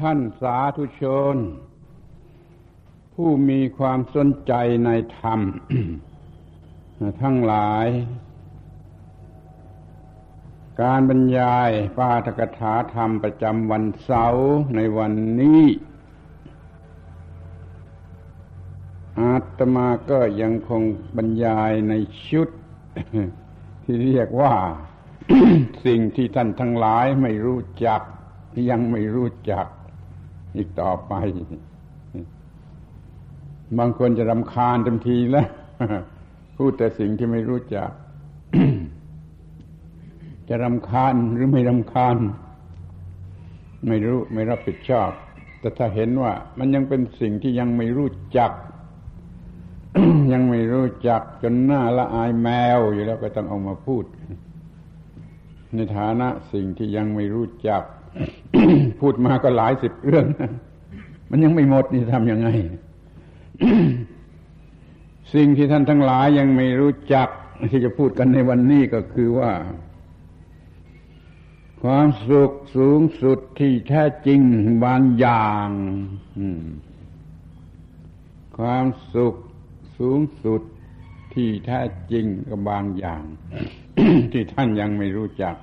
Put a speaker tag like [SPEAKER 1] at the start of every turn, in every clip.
[SPEAKER 1] ท่านสาธุชน ผู้มีความสนใจในธรรม ทั้งหลาย การบรรยายปาฐกถาธรรมประจำวันเสาร์ในวันนี้ อาตมาก็ยังคงบรรยายในชุด ที่เรียกว่าสิ่งที่ท่านทั้งหลายไม่รู้จักยังไม่รู้จัก อีกต่อไป บางคนจะรำคาญเต็มทีแล้วพูดแต่สิ่งที่ไม่รู้จัก จะรำคาญหรือไม่รำคาญ ไม่รู้ไม่รับผิดชอบ แต่ถ้าเห็นว่า มันยังเป็นสิ่งที่ยังไม่รู้จัก ยังไม่รู้จักจนหน้าละอายแมวอยู่แล้วก็ต้องเอามาพูด ในฐานะสิ่งที่ยังไม่รู้จัก พูดมาก็หลายสิบเรื่อง มันยังไม่หมดนี่ทำยังไง สิ่งที่ท่านทั้งหลายยังไม่รู้จักที่จะพูดกันในวันนี้ก็คือว่า ความสุขสูงสุดที่แท้จริงบางอย่างความสุขสูงสุดที่แท้จริงกับบางอย่าง ที่ท่านยังไม่รู้จัก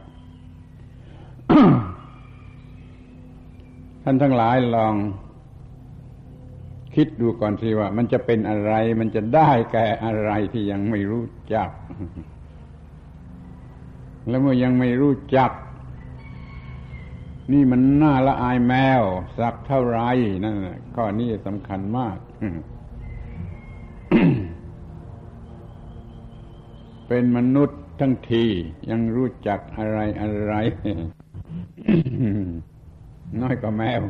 [SPEAKER 1] ท่านทั้งหลายลองคิดดูก่อนสิว่า มันจะเป็นอะไร มันจะได้แก่อะไรที่ยังไม่รู้จัก แล้วเมื่อยังไม่รู้จัก นี่มันน่าละอายแมว สักเท่าไรนั่นข้อนี้สำคัญมาก เป็นมนุษย์ทั้งทียังรู้จักอะไรอะไร น้อยกว่าแมว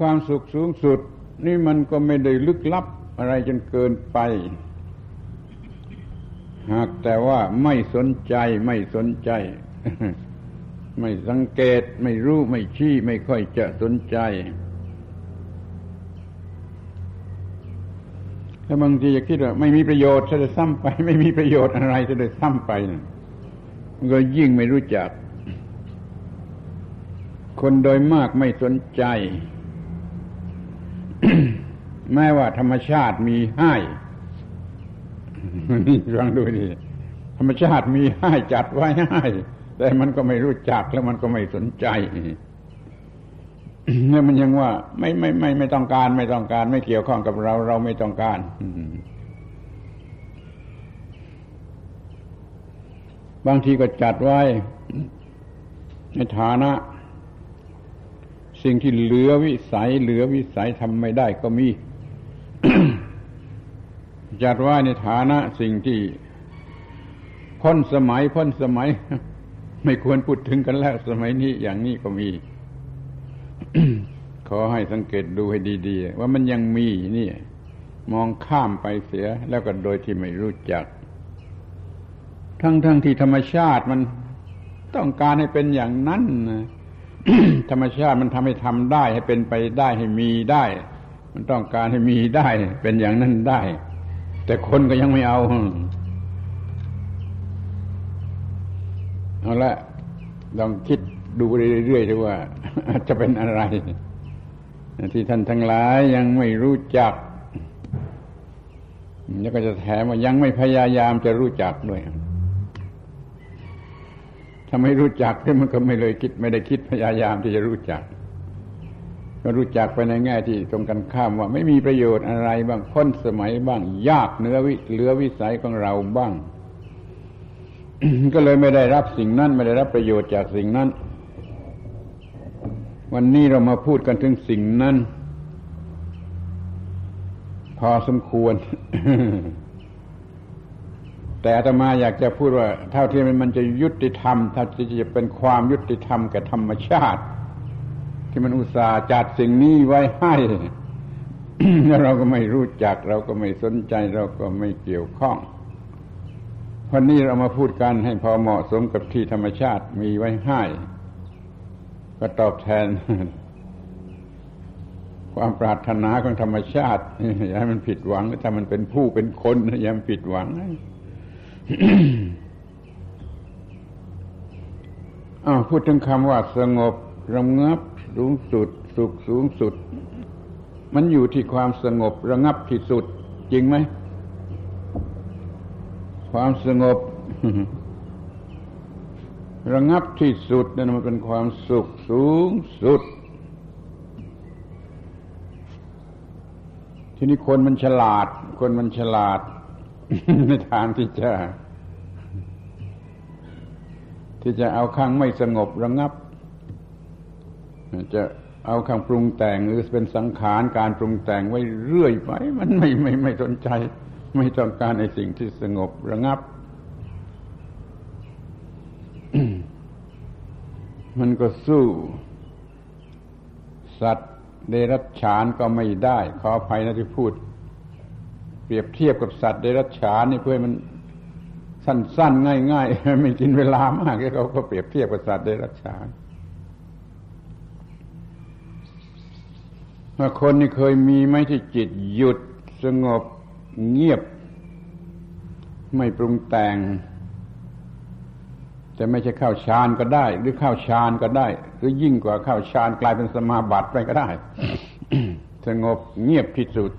[SPEAKER 1] ความสุขสูงสุด นี่มันก็ไม่ได้ลึกลับอะไรจนเกินไป หากแต่ว่าไม่สนใจไม่สนใจ ไม่สังเกตไม่รู้ไม่ชี้ไม่ค่อยจะสนใจ แล้วบางทีจะคิดว่าไม่มีประโยชน์จะได้ซ้ำไป ไม่มีประโยชน์อะไรจะได้ซ้ำไปนะมันก็ยิ่งไม่รู้จัก คนโดยมากไม่สนใจ แม้ว่าธรรมชาติมีให้นี่ฟังดูดิธรรมชาติมีให้จัดไว้ให้แต่มันก็ไม่รู้จักแล้วมันก็ไม่สนใจ เนี่ยมันยังว่าไม่ไม่ไม่ไม่ต้องการไม่ต้องการ ไม่เกี่ยวข้องกับเรา เราไม่ต้องการบางทีก็จัดไว้ ในฐานะ สิ่งที่เหลือวิสัย เหลือวิสัยทำไม่ได้ก็มี จัดไว้ในฐานะ สิ่งที่พ้นสมัยพ้นสมัย ไม่ควรพูดถึงกันแล้ว สมัยนี้อย่างนี้ก็มี ขอให้สังเกตดูให้ดี ๆ ว่ามันยังมีนี่ มองข้ามไปเสียแล้วก็โดยที่ไม่รู้จัก ทั้งๆทที่ธรรมชาติมันต้องการให้เป็นอย่างนั้นนะธรรมชาติมันทำให้ทำได้ให้เป็นไปได้ให้มีได้ มันต้องการให้มีได้ เป็นอย่างนั้นได้ แต่คนก็ยังไม่เอาเอาละลองคิด ดูเรื่อยๆดูว่าจะเป็นอะไร ที่ท่านทั้งหลายยังไม่รู้จัก แล้วก็จะแถมว่ายังไม่พยายามจะรู้จักด้วยถ้าไม่รู้จักมันก็ไม่เลยคิด ไม่ได้คิดพยายามที่จะรู้จัก ก็รู้จักไปในแง่ที่ตรงกันข้ามว่า ไม่มีประโยชน์อะไรบ้างพ้นสมัยบ้าง ยากเนื้อวิเหลือวิสัยของเราบ้าง ก็เลยไม่ได้รับสิ่งนั้น ไม่ได้รับประโยชน์จากสิ่งนั้น วันนี้เรามาพูดกันถึงสิ่งนั้น พอสมควร แต่อาตมาอยากจะพูดว่า เท่าที่มันจะยุติธรรมเท่าที่จะเป็นความยุติธรรมแกับธรรมชาติ ที่มันอุตส่าห์จัดสิ่งนี้ไว้ให้แล้วเราก็ไม่รู้จัก เราก็ไม่สนใจเราก็ไม่เกี่ยวข้องวันนี้เรามาพูดกันให้พอเหมาะสมกับที่ธรรมชาติมีไว้ให้ ก็ตอบแทน ความปรารถนาของธรรมชาติอย่าให้มันผิดหวังถ้ามันเป็นผู้เป็นคนอย่ามันผิดหวังอ้าวพูดถึงคำว่าสงบระงับสูงสุด สุขสูงสุด มันอยู่ที่ความสงบระงับที่สุด จริงไหม ความสงบ ระงับที่สุดนั่นมันเป็นความสุขสูงสุด ทีนี้คนมันฉลาด คนมันฉลาด ในทางที่จะ ที่จะเอาข้างไม่สงบระงับ จะเอาข้างปรุงแต่งหรือเป็นสังขารการปรุงแต่งไว้เรื่อยไป มันไม่ไม่ไม่สนใจ ไม่ต้องการในสิ่งที่สงบระงับ มันก็สู้ สัตว์เดรัจฉานก็ไม่ได้ ขออภัยนะที่พูด เปรียบเทียบกับสัตว์เดรัจฉานนี่เพื่อมันสั้นๆ ง่ายๆ ไม่กินเวลามากเขาก็เปรียบเทียบกับสัตว์เดรัจฉานว่าคนนี่เคยมีไหมที่จิตหยุดสงบเงียบ ไม่ปรุงแต่ง แต่ไม่ใช่เข้าฌานก็ได้ หรือเข้าฌานก็ได้ หรือยิ่งกว่าเข้าฌานกลายเป็นสมาบัติไปก็ได้ สงบเงียบที่สุด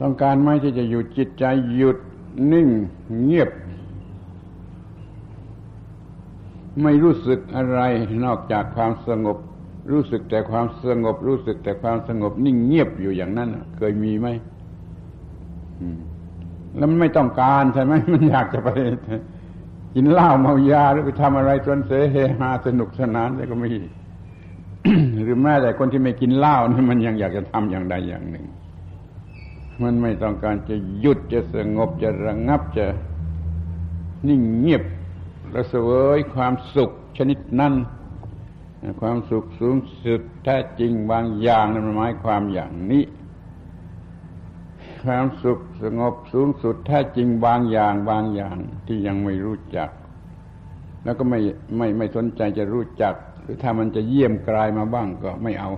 [SPEAKER 1] ต้องการไหมที่จะหยุดจิตใจหยุดนิ่งเงียบ ไม่รู้สึกอะไรนอกจากความสงบ รู้สึกแต่ความสงบ รู้สึกแต่ความสงบนิ่งเงียบอยู่อย่างนั้น เคยมีไหม แล้วมันไม่ต้องการใช่ไหมมันอยากจะไปกินเหล้าเมายาหรือไปทำอะไรจนเสเฮฮาสนุกสนานแล้วก็ไม่หรือแม้แต่คนที่ไม่กินเหล้านี่มันยังอยากจะทำอย่างใดอย่างหนึ่ง มันไม่ต้องการจะหยุดจะสงบจะระงงับจะนิ่งเงียบและเสวยความสุขชนิดนั้นความสุขสูงสุดแท้จริงบางอย่างนั้นหมายความอย่างนี้ ความสุขสงบสูงสุดแท้จริงบางอย่างบางอย่างที่ยังไม่รู้จัก แล้วก็ไม่ไม่ไม่สนใจจะรู้จัก หรือถ้ามันจะเยี่ยมกลายมาบ้างก็ไม่เอา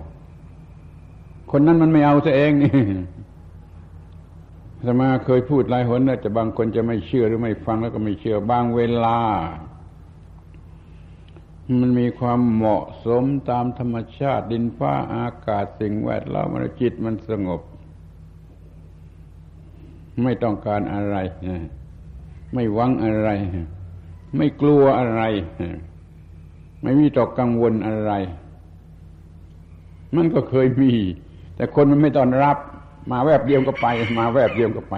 [SPEAKER 1] คนนั้นมันไม่เอาซะเองนี่สมาเคยพูดหลายหนนะแต่บางคนจะไม่เชื่อหรือไม่ฟังแล้วก็ไม่เชื่อบางเวลา มันมีความเหมาะสมตามธรรมชาติดินฟ้าอากาศสิ่งแวดล้อมจิตมันสงบ ไม่ต้องการอะไร ไม่หวังอะไร ไม่กลัวอะไร ไม่มีตกกังวลอะไร มันก็เคยมี แต่คนมันไม่ต้อนรับ มาแวบเดียวก็ไป มาแวบเดียวก็ไป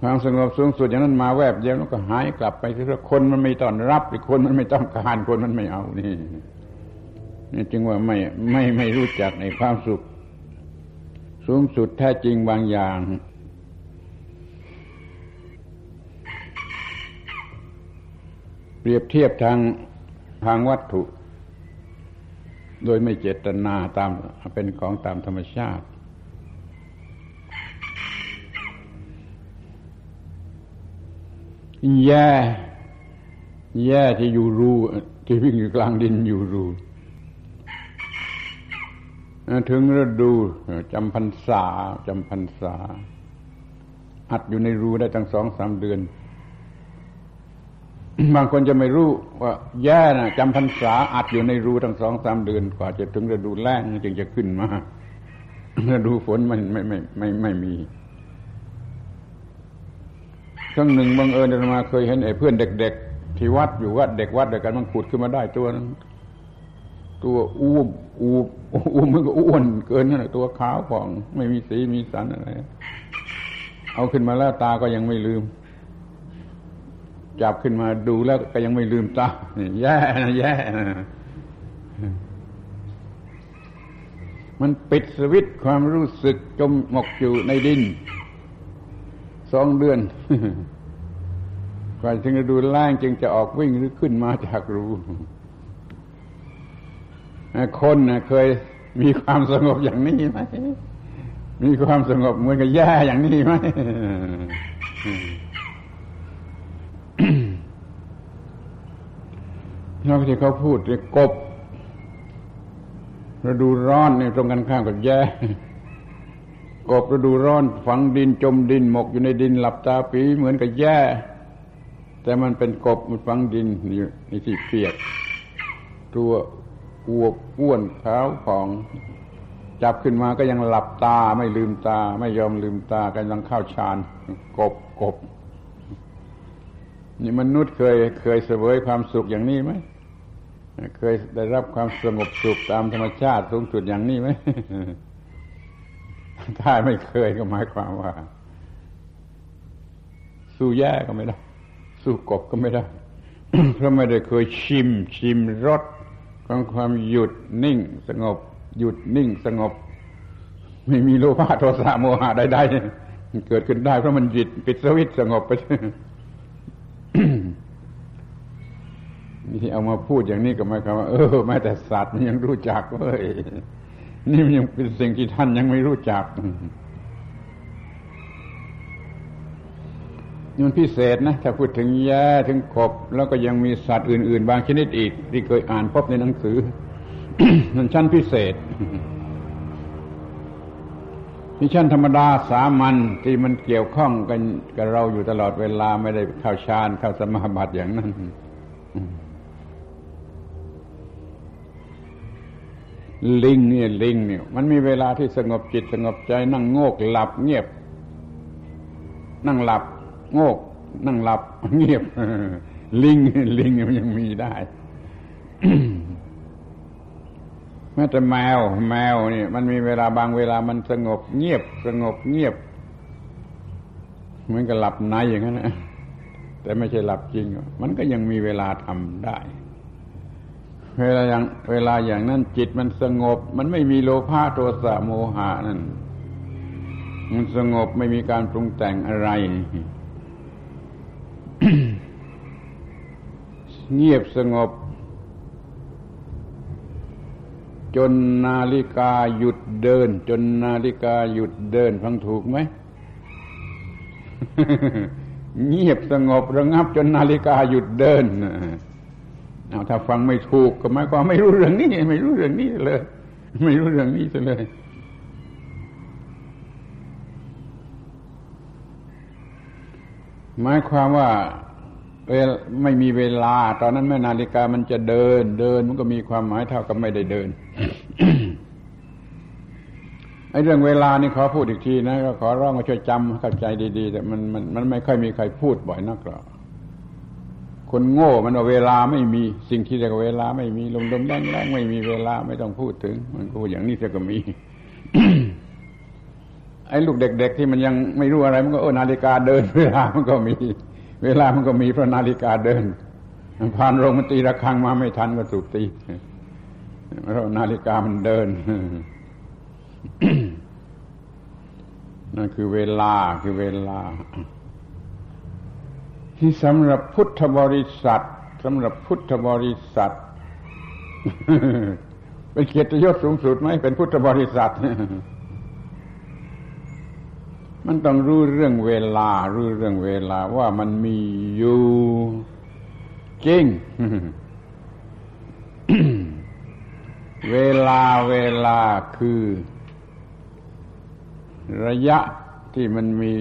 [SPEAKER 1] ความสงบสูงสุดอย่างนั้นมาแวบเดียวแล้วก็หายกลับไปที่คนมันไม่ต้อนรับอีกคนมันไม่ต้องการคนมันไม่เอานี่นี่จึงว่าไม่ไม่ไม่รู้จักในความสุข สูงสุดแท้จริงบางอย่าง เปรียบเทียบทางทางวัตถุ โดยไม่เจตนาตามเป็นของตามธรรมชาติ แย่ แย่ที่อยู่รูที่วิ่งอยู่กลางดินอยู่รู ถึงฤดูจำพรรษาจำพรรษา อัดอยู่ในรูได้ตั้งสองสามเดือน บางคนจะไม่รู้ว่า แย่นะจำพรรษาอัดอยู่ในรูตั้งสองสามเดือน กว่าจะถึงฤดูแล้งจึงจะขึ้นมาฤดูฝนมันไม่ไม่ไม่ไม่มีครั้งหนึ่งบังเอิญมาเคยเห็นไอ้เพื่อนเด็ก ๆ ที่วัดอยู่วัดเด็กวัดเดียวกันมันขุดขึ้นมาได้ตัวนึง ตัวอ้วมอูบอ้วมมันก็อ้วนเกินนั่นแหละตัวขาวผ่องไม่มีสีมีสันอะไร เอาขึ้นมาแล้วตาก็ยังไม่ลืม จับขึ้นมาดูแล้วก็ยังไม่ลืมตาแย่นะแย่นะมันปิดสวิตความรู้สึกจมหมกอยู่ในดินสองเดือนกว่าถึงจะดูแรงจึงจะออกวิ่งหรือขึ้นมาจากรู คนเคยมีความสงบอย่างนี้ไหม มีความสงบเหมือนกับแย่อย่างนี้ไหมนอกจากเขาพูดเลยกบฤดูร้อนในตรงกันข้ามกับแย่กบฤดูร้อนฝังดินจมดินหมกอยู่ในดินหลับตาปีเหมือนกับแย่ แต่มันเป็นกบมันฝังดินอยู่ในที่เปียก ตัว อวบอ้วนขาวผ่อง จับขึ้นมาก็ยังหลับตาไม่ลืมตา ไม่ยอมลืมตากำลังเข้าฌานกบกบนี่มนุษย์เคยเคยเสวยความสุขอย่างนี้ไหมเคยได้รับความสงบสุขตามธรรมชาติสูงสุดอย่างนี้ไหมถ้าไม่เคยก็หมายความว่า สู้แย่ก็ไม่ได้ สู้กบก็ไม่ได้เพราะไม่ได้เคยชิม ชิมรส ของความหยุดนิ่งสงบ หยุดนิ่งสงบ ไม่มีโลภะโทสะโมหะใดๆเกิดขึ้นได้เพราะมันหยุดปิดสวิตสงบไปนี่เอามาพูดอย่างนี้ก็หมายความว่าเออแม้แต่สัตว์มันยังรู้จักเว้ยนี่มันยังเป็นสิ่งที่ท่านยังไม่รู้จัก นี่มันพิเศษนะถ้าพูดถึงแย่ถึงกบ แล้วก็ยังมีสัตว์อื่น ๆ บางชนิดอีก ที่เคยอ่านพบในหนังสือมันชั้นพิเศษนี่ชั้นธรรมดาสามัญที่มันเกี่ยวข้องกันกับเราอยู่ตลอดเวลาไม่ได้เข้าฌานเข้าสมาบัติอย่างนั้นลิงเนี่ยลิงเนี่ย มันมีเวลาที่สงบจิตสงบใจนั่งโงกหลับเงียบ นั่งหลับ โงก นั่งหลับเงียบ ลิงลิงมันยังมีได้แม้แต่แมว แมวนี่มันมีเวลาบางเวลามันสงบเงียบ สงบเงียบ เหมือนกับหลับในอย่างนั้นนะแต่ไม่ใช่หลับจริง มันก็ยังมีเวลาทำได้ เวลาอย่างเวลาอย่างนั้นจิตมันสงบ มันไม่มีโลภะโทสะโมหะนั่น มันสงบไม่มีการปรุงแต่งอะไร เงียบสงบ จนนาฬิกาหยุดเดิน จนนาฬิกาหยุดเดินฟังถูกไหม เงียบสงบระงับ จนนาฬิกาหยุดเดินเอาถ้าฟังไม่ถูกก็หมายความไม่รู้เรื่องนี้ไม่รู้เรื่องนี้เลย ไม่รู้เรื่องนี้เลยหมายความว่า เวลไม่มีเวลา ตอนนั้นแม่นาฬิกามันจะเดิน เดินมันก็มีความหมายเท่ากับไม่ได้เดินไอ้เรื่องเวลานี่ขอพูดอีกทีนะก็ขอร้องมาช่วยจำเข้าใจดีๆ แต่มันมันมันไม่ค่อยมีใครพูดบ่อยนักหรอกคนโง่มันว่าเวลาไม่มีสิ่งที่เรียกว่าเวลาไม่มีลมลมแรงแรงไม่มีเวลาไม่ต้องพูดถึง มันก็อย่างนี้จะก็มีไอ้ลูกเด็ก ๆ ที่มันยังไม่รู้อะไร มันก็โอ้นาฬิกาเดินเวลามันก็มี เวลามันก็มีพระนาฬิกาเดินผ่านโรงมันตีระฆังมาไม่ทันก็ถูกตีเพราะนาฬิกามันเดินนั่นคือเวลาคือเวลา ที่สำหรับพุทธบริษัทสำหรับพุทธบริษัทเป็นเกียรติยศสูงสุดไหมเป็นพุทธบริษัท มันต้องรู้เรื่องเวลา รู้เรื่องเวลาว่ามันมีอยู่ จริง เวลาเวลาคือ ระยะที่มันมี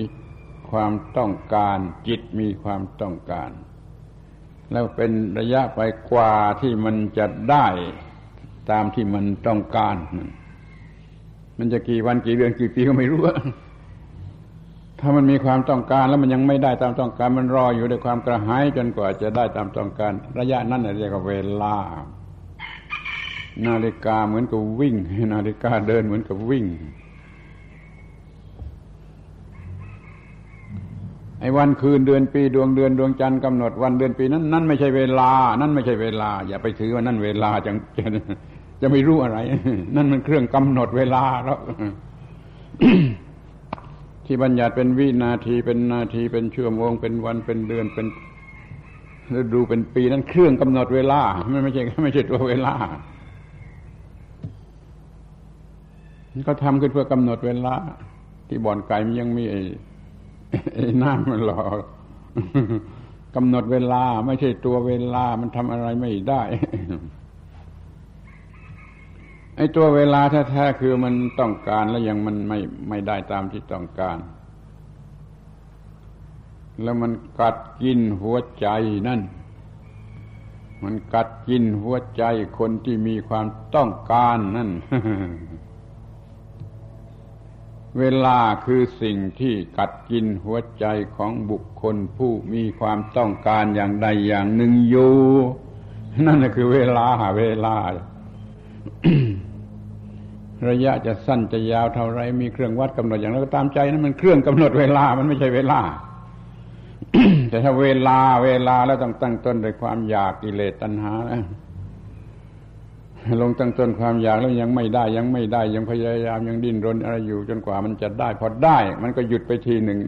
[SPEAKER 1] ความต้องการ จิตมีความต้องการ แล้วเป็นระยะไปกว่าที่มันจะได้ตามที่มันต้องการ มันจะกี่วันกี่เดือนกี่ปีก็ไม่รู้ ถ้ามันมีความต้องการแล้วมันยังไม่ได้ตามต้องการ มันรออยู่ด้วยความกระหายจนกว่าจะได้ตามต้องการ ระยะนั้นเรียกว่าเวลา นาฬิกาเหมือนกับวิ่ง นาฬิกาเดินเหมือนกับวิ่งไอ้วันคืนเดือนปีดวงเดือนดวงจันทร์กำหนดวันเดือนปีนั้นนั่นไม่ใช่เวลา นั่นไม่ใช่เวลา อย่าไปถือว่านั่นเวลาจะจะจะไม่รู้อะไร นั่นมันเครื่องกำหนดเวลาแล้ว ที่บัญญัติเป็นวินาทีเป็นนาทีเป็นชั่วโมง เป็นวันเป็นเดือนเป็นฤดูเป็นปีนั้นเครื่องกำหนดเวลาไม่ไม่ใช่ไม่ใช่ตัวเวลาก็ทำขึ้นเพื่อกำหนดเวลา ที่บ่อนไก่มันยังมีไอ้ไอ้น้ำมันหลอกกำหนดเวลาไม่ใช่ตัวเวลามันทำอะไรไม่ได้ ไอ้ตัวเวลาแท้ๆคือมันต้องการแล้วยังมันไม่ไม่ได้ตามที่ต้องการ แล้วมันกัดกินหัวใจนั่น มันกัดกินหัวใจคนที่มีความต้องการนั่น เวลาคือสิ่งที่กัดกินหัวใจของบุคคลผู้มีความต้องการอย่างใดอย่างหนึ่งอยู่ นั่นคือเวลาเวลา ระยะจะสั้นจะยาวเท่าไรมีเครื่องวัดกำหนดอย่างไรก็ตามใจนั้นมันเครื่องกำหนดเวลามันไม่ใช่เวลา แต่ถ้าเวลาเวลาแล้วต้องตั้งต้นด้วยความอยากกิเลสตัณหาแล้วลงตั้งต้นความอยากแล้วยังไม่ได้ยังไม่ได้ยังพยายามยังดิ้นรนอะไรอยู่จนกว่ามันจะได้ พอได้ มันก็หยุดไปทีหนึ่ง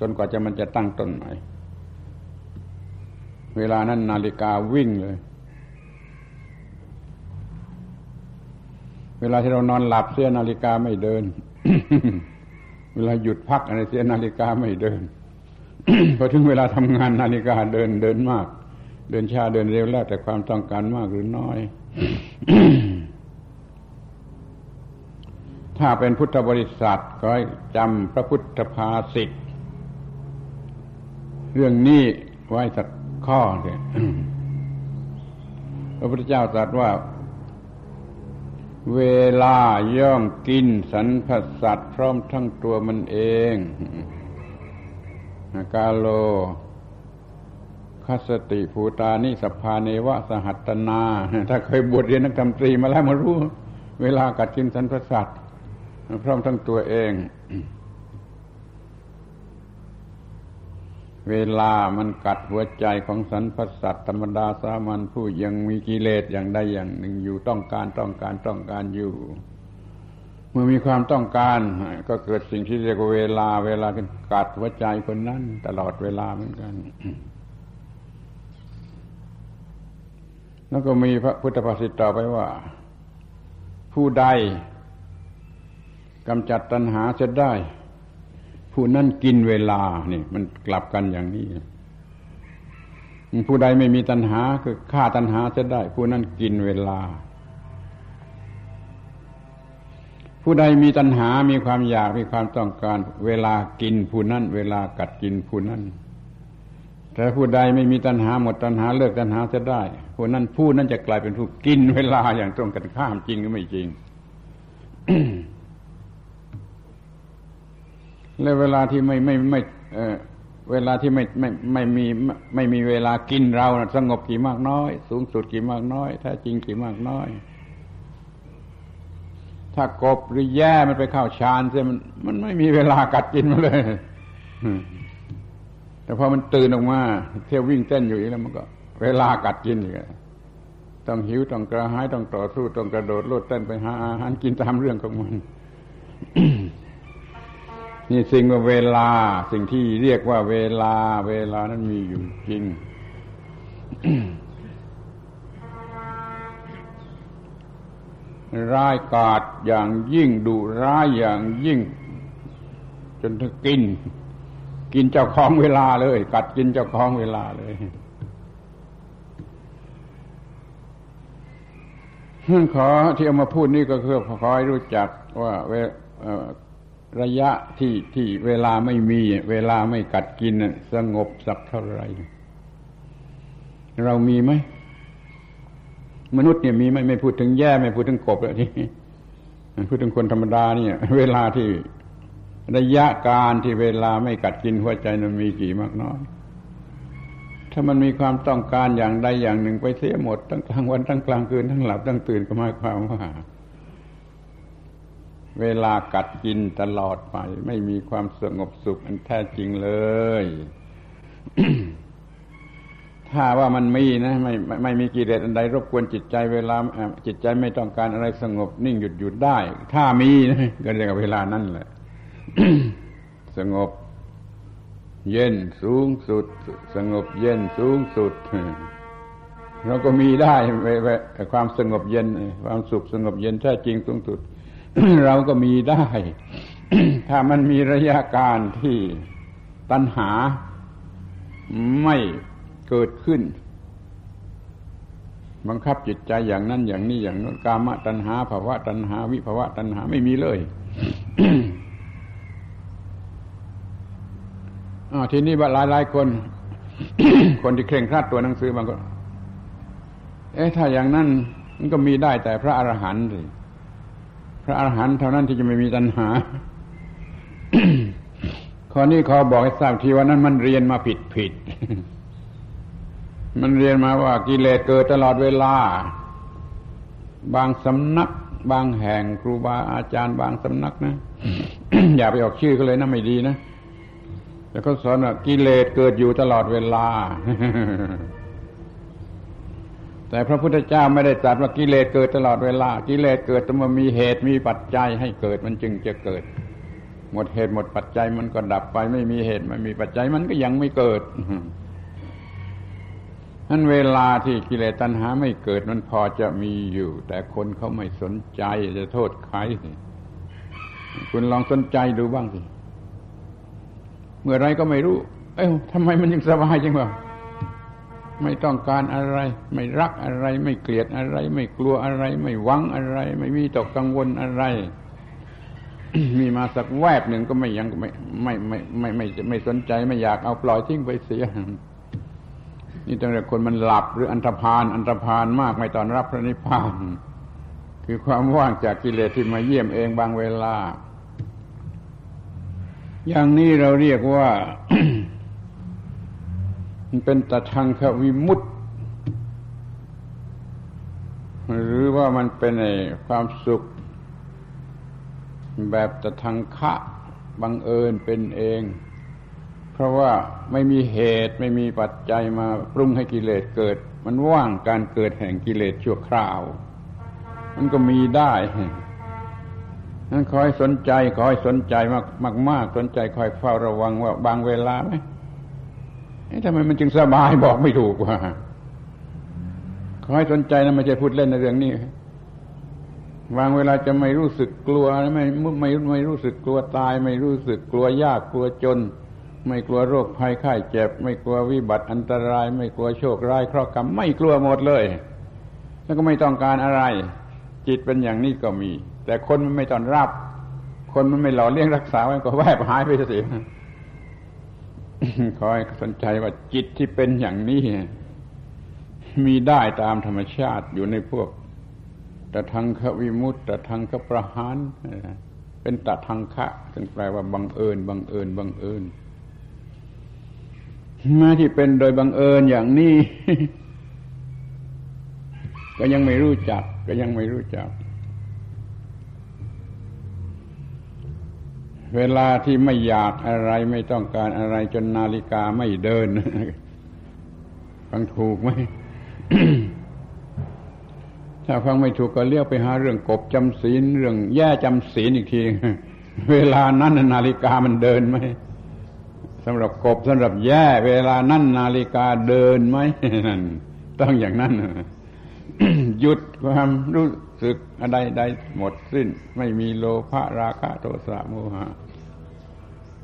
[SPEAKER 1] จนกว่าจะมันจะตั้งต้นใหม่เวลานั้นนาฬิกาวิ่งเลย เวลาที่เรานอนหลับเสียนาฬิกาไม่เดิน เวลาหยุดพักอะไรเสียนาฬิกาไม่เดินพอถึงเวลาทำงานนาฬิกาเดินเดินมาก เดินช้าเดินเร็วแล้วแต่ความต้องการมากหรือน้อย ถ้าเป็นพุทธบริษัทก็จำพระพุทธภาษิตเรื่องนี้ไว้สักข้อเลยพระพุทธเจ้าตรัสว่า เวลาย่อมกินสรรพสัตว์พร้อมทั้งตัวมันเองกาโลคสติภูตานิสภาเนวะสหัตนา ถ้าเคยบวชเรียนนักธรรมตรีมาแล้วมารู้ เวลากัดกินสรรพสัตว์พร้อมทั้งตัวเอง เวลามันกัดหัวใจของสรรพสัตว์ธรรมดาสามัญผู้ยังมีกิเลสอย่างใดอย่างหนึ่งอยู่ต้องการต้องการต้องการอยู่ เมื่อมีความต้องการก็เกิดสิ่งที่เรียกว่าเวลา เวลากัดหัวใจคนนั้น ตลอดเวลาเหมือนกัน แล้วก็มีพระพุทธภาษิตต่อไปว่า ผู้ใดกำจัดตัณหาจะได้ ผู้นั้นกินเวลานี่มันกลับกันอย่างนี้ ผู้ใดไม่มีตัณหาคือฆ่าตัณหาจะได้ ผู้นั้นกินเวลา ผู้ใดมีตัณหา มีความอยาก มีความต้องการ เวลากินผู้นั้น เวลากัดกินผู้นั้น แต่ผู้ใดไม่มีตัณหาหมดตัณหาเลิกตัณหาจะได้ ผู้นั้นผู้นั้นจะกลายเป็นผู้กินเวลาอย่างตรงกันข้ามจริงหรือไม่จริง และเวลาที่ไม่ไม่ไม่เวลาที่ไม่ไม่ไม่มีไม่มีเวลากินเราสงบกี่มากน้อย สูงสุดกี่มากน้อยแท้จริงกี่มากน้อย ถ้ากบหรือแย่มันไปเข้าฌานเสียมันมันไม่มีเวลากัดกินมาเลยแต่พอมันตื่นออกมาเที่ยววิ่งเต้นอยู่อีกแล้วมันก็ เวลากัดกินอีกต้องหิวต้องกระหายต้องต่อสู้ต้องกระโดดโลดเต้นไปหาอาหารกินตามเรื่องของมัน นี่สิ่งว่าเวลา สิ่งที่เรียกว่าเวลา เวลานั้นมีอยู่จริง ร้ายกาดอย่างยิ่งดุร้ายอย่างยิ่ง จนถึงกิน กินเจ้าของเวลาเลย กัดกินเจ้าของเวลาเลยขอที่เอามาพูดนี่ก็คือขอให้รู้จักว่า ระยะที่ที่เวลาไม่มี เวลาไม่กัดกินสงบสักเท่าไรเรามีไหมมนุษย์เนี่ยมีไหมไม่พูดถึงแย่ไม่พูดถึงกบแล้วที่พูดถึงคนธรรมดาเนี่ย เวลาที่ระยะการที่เวลาไม่กัดกินหัวใจนั้นมีกี่มากน้อยถ้ามันมีความต้องการอย่างใดอย่างหนึ่งไปเสียหมด ทั้งกลางวันทั้งกลางคืนทั้งหลับทั้งตื่นก็หมายความว่า เวลากัดกินตลอดไป ไม่มีความสงบสุขอันแท้จริงเลย ถ้าว่ามันมีนะไม่ไม่มีกิเลสอันใดรบกวนจิตใจ เวลาจิตใจไม่ต้องการอะไรสงบนิ่งหยุดหยุดได้ ถ้ามีนะก็เรียกว่าเวลานั่นแหละสงบ เย็นสูงสุด สงบเย็นสูงสุดเราก็มีได้ความสงบเย็น ความสุขสงบเย็นแท้จริงสูงสุด เราก็มีได้ ถ้ามันมีระยะการที่ตัณหาไม่เกิดขึ้น บังคับจิตใจอย่างนั้นอย่างนี้อย่างนั้นกามตัณหาภาวะตัณหา วิภาวะตัณหาไม่มีเลยอทีนี้หลายหลายคน คนที่เคร่งครัดตัวหนังสือบางคนเอ๊ะถ้าอย่างนั้นมันก็มีได้แต่พระอรหันต์สิ ระอรหันต์เท่านั้นที่จะไม่มีตัณหา ข้อนี้ขอบอกให้ทราบทีว่านั้นมันเรียนมาผิดผิด มันเรียนมาว่ากิเลสเกิดตลอดเวลา บางสำนัก บางแห่งครูบาอาจารย์ บางสำนักนะ อย่าไปออกชื่อก็เลยนะไม่ดีนะแต่เขาสอนว่ากิเลสเกิดอยู่ตลอดเวลา แต่พระพุทธเจ้าไม่ได้ตรัสว่ากิเลสเกิดตลอดเวลา กิเลสเกิดแต่มันมีเหตุมีปัจจัยให้เกิดมันจึงจะเกิด หมดเหตุหมดปัจจัยมันก็ดับไปไม่มีเหตุไม่มีปัจจัยมันก็ยังไม่เกิดนั้นเวลาที่กิเลสตัณหาไม่เกิดมันพอจะมีอยู่ แต่คนเขาไม่สนใจจะโทษใครคุณลองสนใจดูบ้างสิ เมื่อไรก็ไม่รู้ เอ้ยทำไมมันยังสบายจังวะ ไม่ต้องการอะไร ไม่รักอะไร ไม่เกลียดอะไร ไม่กลัวอะไร ไม่หวังอะไร ไม่มีตกกังวลอะไร มีมาสักแวบหนึ่งก็ไม่ยังไม่ไม่ไม่ไม่ไม่ไม่สนใจไม่อยากเอาปล่อยทิ้งไปเสียนี่ตั้งแต่คนมันหลับหรืออันธพาลอันธพาลมากไม่ตอนรับพระนิพพาน คือความว่างจากกิเลสที่มาเยี่ยมเองบางเวลา อย่างนี้เราเรียกว่า มันเป็นตทังควิมุตตหรือว่ามันเป็นไอ้ความสุข แบบตทังคะบังเอิญเป็นเอง เพราะว่าไม่มีเหตุไม่มีปัจจัยมาปรุงให้กิเลสเกิด มันว่างการเกิดแห่งกิเลสชั่วคราว มันก็มีได้นั้นคอยสนใจคอยสนใจมากมากมากสนใจคอยเฝ้าระวังว่าบางเวลาไหม ทำไมมันจึงสบายบอกไม่ถูกว่าคอยสนใจนะไม่ใช่พูดเล่นในเรื่องนี้บางเวลาจะไม่รู้สึกกลัวไม่ไม่ไม่รู้สึกกลัวตาย ไม่รู้สึกกลัวยากกลัวจน ไม่กลัวโรคภัยไข้เจ็บ ไม่กลัววิบัติอันตราย ไม่กลัวโชคร้ายเคราะห์กรรมไม่กลัวหมดเลย แล้วก็ไม่ต้องการอะไร จิตเป็นอย่างนี้ก็มี แต่คนมันไม่ตอนรับ คนมันไม่หล่อเลี้ยงรักษาไว้ก็แวบหายไปเสีย คอยสนใจว่าจิตที่เป็นอย่างนี้ มีได้ตามธรรมชาติอยู่ในพวกตะทังควิมุตตะทังคประหารเป็นตะทังคะซึ่งแปลว่าบังเอิญบังเอิญบังเอิญมาที่เป็นโดยบังเอิญอย่างนี้ ก็ยังไม่รู้จัก ก็ยังไม่รู้จัก เวลาที่ไม่อยากอะไรไม่ต้องการอะไรจนนาฬิกาไม่เดินฟังถูกไหมถ้าฟังไม่ถูกก็เรียกไปหาเรื่องกบจำศีลเรื่องแย่จำศีลอีกที เวลานั้นนาฬิกามันเดินไหมสำหรับกบสำหรับแย่ เวลานั้นนาฬิกาเดินไหมนั่นต้องอย่างนั้นหยุดความรู้ สึกอะไรใดหมดสิ้น ไม่มีโลภะราคะโทสะโมหะ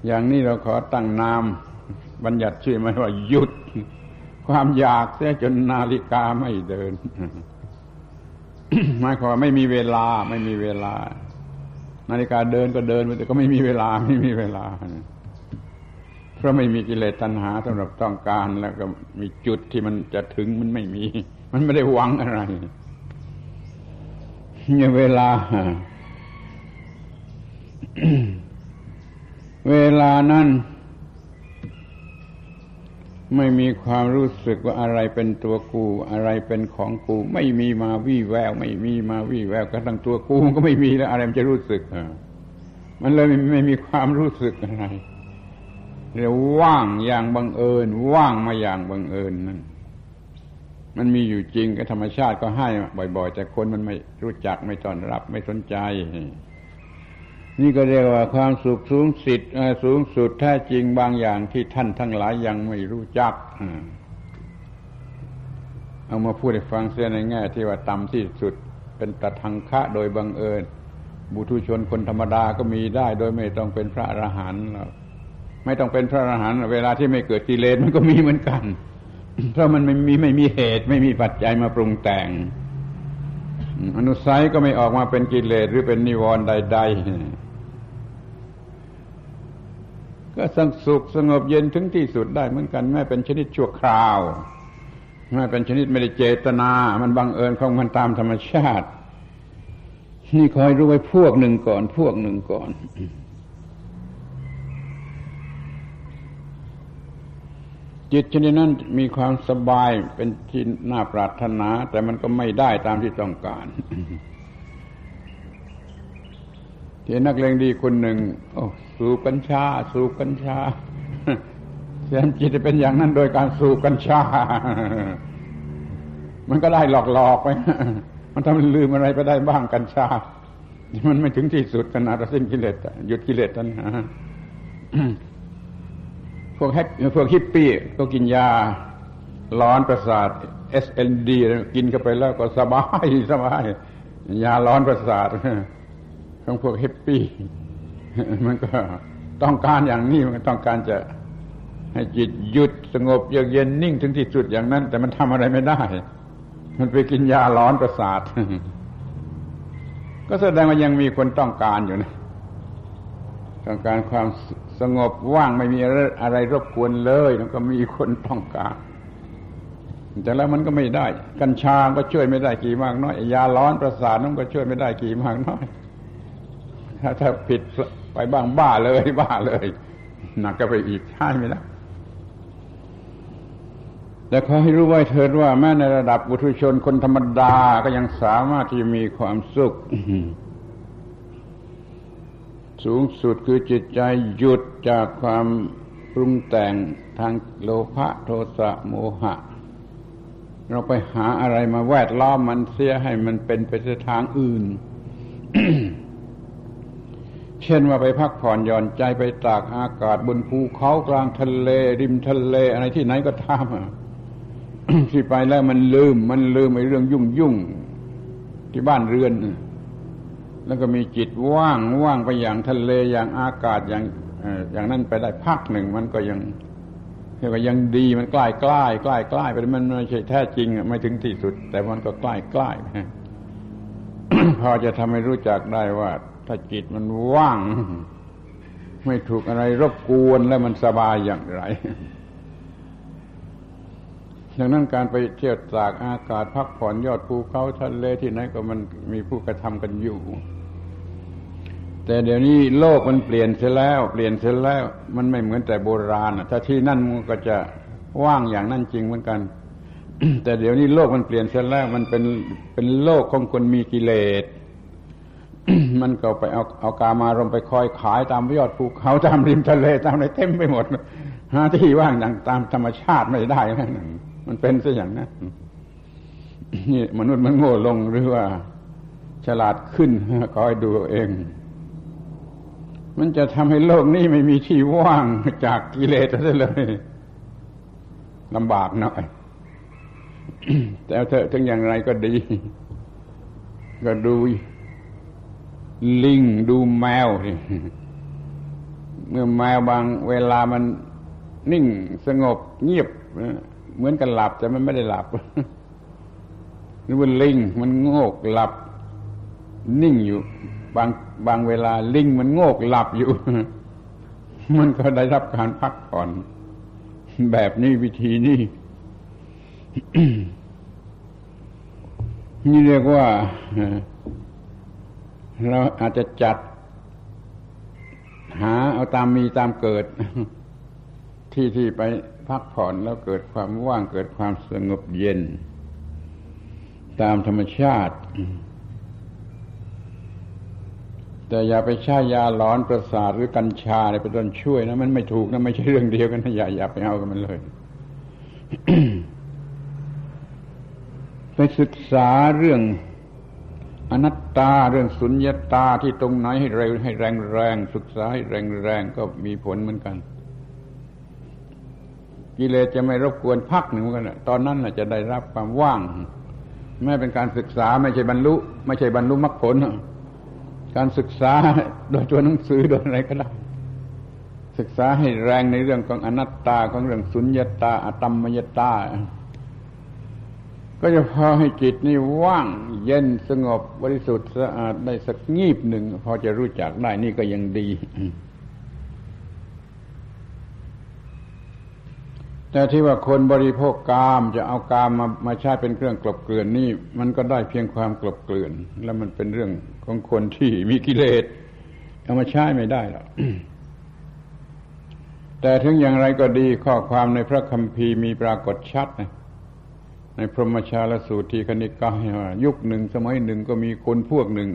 [SPEAKER 1] อย่างนี้เราขอตั้งนาม บัญญัติชื่อมันว่าหยุด ความอยากเสียจนนาฬิกาไม่เดินหมายความไม่มีเวลาไม่มีเวลา นาฬิกาเดินก็เดินไปแต่ก็ไม่มีเวลาไม่มีเวลาเพราะไม่มีกิเลสตัณหาสำหรับต้องการแล้วก็มีจุดที่มันจะถึงมันไม่มี มันไม่ได้หวังอะไร เนี่ยเวลา เวลานั้นไม่มีความรู้สึกว่าอะไรเป็นตัวกู อะไรเป็นของกู ไม่มีมาวี่แวว ไม่มีมาวี่แววกระทั่งตัวกูก็ไม่มีแล้วอะไรมันจะรู้สึกมันเลยไม่มีความรู้สึกอะไรเรียกว่างอย่างบังเอิญ ว่างมาอย่างบังเอิญนั่น มันมีอยู่จริงกับธรรมชาติก็ให้บ่อย ๆ แต่คนมันไม่รู้จักไม่ต้อนรับไม่สนใจ นี่ก็เรียกว่าความสุขสูงสิทธิ์สูงสุดแท้จริงบางอย่างที่ท่านทั้งหลายยังไม่รู้จักเอามาพูดให้ฟังเสียในแง่ที่ว่าต่ำที่สุดเป็นตทังคะโดยบังเอิญบุตุชนคนธรรมดาก็มีได้โดยไม่ต้องเป็นพระอรหันต์ไม่ต้องเป็นพระอรหันต์เวลาที่ไม่เกิดกิเลสมันก็มีเหมือนกัน เพราะมันไม่มีไม่มีเหตุไม่มีปัจจัยมาปรุงแต่ง อนุสัยก็ไม่ออกมาเป็นกิเลสหรือเป็นนิวรณ์ใด ๆ ก็สงสุขสงบเย็นถึงที่สุดได้เหมือนกันแม้เป็นชนิดชั่วคราวแม้เป็นชนิดไม่ได้เจตนา มันบังเอิญของมันตามธรรมชาติ นี่คอยรู้ไว้พวกหนึ่งก่อน พวกหนึ่งก่อน จิตชนิดนั้นมีความสบายเป็นที่น่าปรารถนา แต่มันก็ไม่ได้ตามที่ต้องการที่นักเลงดีคนหนึ่ง โอ้สูบกัญชา สูบกัญชาเสียจิตจะเป็นอย่างนั้นโดยการสูบกัญชา มันก็ได้หลอกๆไปมันทำให้ลืมอะไรไปได้บ้างกัญชา มันไม่ถึงที่สุดขนาดสิ้นกิเลสหยุดกิเลสตัณหา พวกแฮกพวกฮิปปี้ก็กินยาร้อนประสาท SND กินเข้าไปแล้วก็สบายสบายยาร้อนประสาทของพวกฮิปปี้มันก็ต้องการอย่างนี้มันต้องการจะให้จิตหยุดสงบเยือกเย็นนิ่งถึงที่สุดอย่างนั้น แต่มันทำอะไรไม่ได้ มันไปกินยาร้อนประสาท ก็แสดงว่ายังมีคนต้องการอยู่นะ ต้องการความสงบว่างไม่มีอะไรรบกวนเลยแล้วก็มีคนต้องการแต่แล้วมันก็ไม่ได้ กัญชาก็ช่วยไม่ได้กี่มากน้อยยาร้อนประสาทนั่นก็ช่วยไม่ได้กี่มากน้อย ถ้าถ้าผิดไปบ้างบ้าเลยบ้าเลยหนักก็ไปอีกใช่ไหมล่ะแต่ขอให้รู้ไว้เถิดว่าแม้ในระดับบุตุชนคนธรรมดาก็ยังสามารถที่มีความสุข สูงสุดคือจิตใจหยุดจากความปรุงแต่งทางโลภะโทสะโมหะ เราไปหาอะไรมาแวดล้อมมันเสียให้มันเป็นไปทางอื่น เช่นว่าไปพักผ่อนหย่อนใจไปตากอากาศบนภูเขากลางทะเล ริมทะเลอะไรที่ไหนก็ตามที่ไปแล้วมันลืม มันลืมไอ้เรื่องยุ่งยุ่งที่บ้านเรือน แล้วก็มีจิตว่างว่างไปอย่างทะเลอย่างอากาศอย่างอย่างนั้นไปได้พักหนึ่งมันก็ยังเรียกว่ายังดีมันใกล้ใกล้ใกล้ใกล้ไปมันไม่ใช่แท้จริงไม่ถึงที่สุด แต่มันก็ใกล้ใกล้พอจะทำให้รู้จักได้ว่า ถ้าจิตมันว่าง ไม่ถูกอะไรรบกวนแล้วมันสบายอย่างไรดังนั้นการไปเที่ยวตากอากาศพักผ่อนยอดภูเขาทะเลที่ไหนก็มันมีผู้กระทำกันอยู่ แต่เดี๋ยวนี้โลกมันเปลี่ยนเสียแล้ว เปลี่ยนเสียแล้ว มันไม่เหมือนแต่โบราณถ้าที่นั่นมันก็จะว่างอย่างนั่นจริงเหมือนกัน แต่เดี๋ยวนี้โลกมันเปลี่ยนเสียแล้ว มันเป็นเป็นโลกของคนมีกิเลสมันก็ไปเอาเอากามารมไปคอยขายตามยอดภูเขาตามริมทะเลตามอะไรเต็มไปหมดหาที่ว่างอย่างตามธรรมชาติไม่ได้นั่นมันเป็นซะอย่างนั้นนี่มนุษย์มันโง่ลงหรือว่า ฉลาดขึ้นคอยดูเอง มันจะทำให้โลกนี้ไม่มีที่ว่างจากกิเลสได้เลยลำบากหน่อย แต่เถอะถึงอย่างไรก็ดี ก็ดูลิงดูแมวเมื่อแมวบางเวลามันนิ่งสงบเงียบเหมือนกันหลับแต่มันไม่ได้หลับหรือว่าลิงมันโงกหลับ นิ่งอยู่ บางบางเวลาลิงมันโงกหลับอยู่ มันก็ได้รับการพักผ่อน แบบนี้วิธีนี้นี่เรียกว่า เราอาจจะจัด หาเอาตามมีตามเกิด ที่ที่ไปพักผ่อนแล้วเกิดความว่างเกิดความสงบเย็น ตามธรรมชาติ แต่อย่าไปใช้ยาหลอนประสาทหรือกัญชาอะไรเป็นต้นช่วยนะมันไม่ถูกนะไม่ใช่เรื่องเดียวกันนะอย่าอย่าไปเอากันมันเลยไปศึกษาเรื่องอนัตตาเรื่องสุญญตาที่ตรงไหนให้เร็วให้แรงแรงศึกษาให้แรงแรงก็มีผลเหมือนกัน กิเลสจะไม่รบกวนพักหนึ่งกันตอนนั้นจะได้รับความว่าง ไม่เป็นการศึกษาไม่ใช่บรรลุ ไม่ใช่บรรลุมรรคผล การศึกษาโดยตัวหนังสือโดยอะไรก็ได้ ศึกษาให้แรงในเรื่องของอนัตตาของเรื่องสุญญตาอตัมมยตา ก็จะพอให้จิตนี่ว่างเย็นสงบบริสุทธิ์สะอาดได้สักงีบหนึ่งพอจะรู้จักได้นี่ก็ยังดี แต่ที่ว่าคนบริโภคกามจะเอากามมามาใช้เป็นเครื่องกลบเกลื่อนนี่ มันก็ได้เพียงความกลบเกลื่อน แล้วมันเป็นเรื่องของคนที่มีกิเลสเอามาใช้ไม่ได้หรอกแต่ถึงอย่างไรก็ดีข้อความในพระคัมภีร์มีปรากฏชัดนะในพรหมชาลสูตรทีคณิกายว่ายุคหนึ่งสมัยหนึ่งก็มีคนพวกหนึ่ง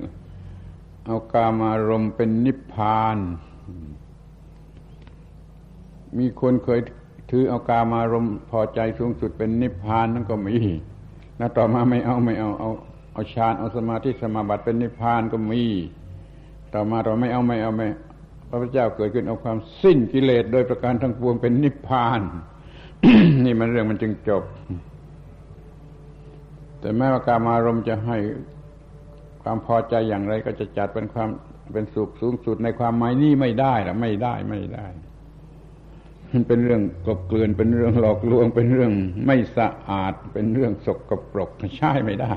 [SPEAKER 1] เอากามารมเป็นนิพพาน มีคนเคย ถือเอากามารมพอใจสูงสุดเป็นนิพพานนั่นก็มีแล้วต่อมาไม่เอาไม่เอาเอาเอาฌานเอาสมาธิสมาบัติเป็นนิพพานก็มี ต่อมาเราไม่เอาไม่เอาไม่พระพุทธเจ้าเกิดขึ้นเอาความสิ้นกิเลสโดยประการทั้งปวงเป็นนิพพาน นี่มันเรื่องมันจึงจบ แต่แม้ว่าการมารมจะให้ความพอใจอย่างไรก็จะจัดเป็นความเป็นสุขสูงสุดในความหมายนี้ไม่ได้หรอไม่ได้ไม่ได้มัน เป็นเรื่องกบเกลื่อนเป็นเรื่องหลอกลวง เป็นเรื่องไม่สะอาด เป็นเรื่องสกปรกใช่ไม่ได้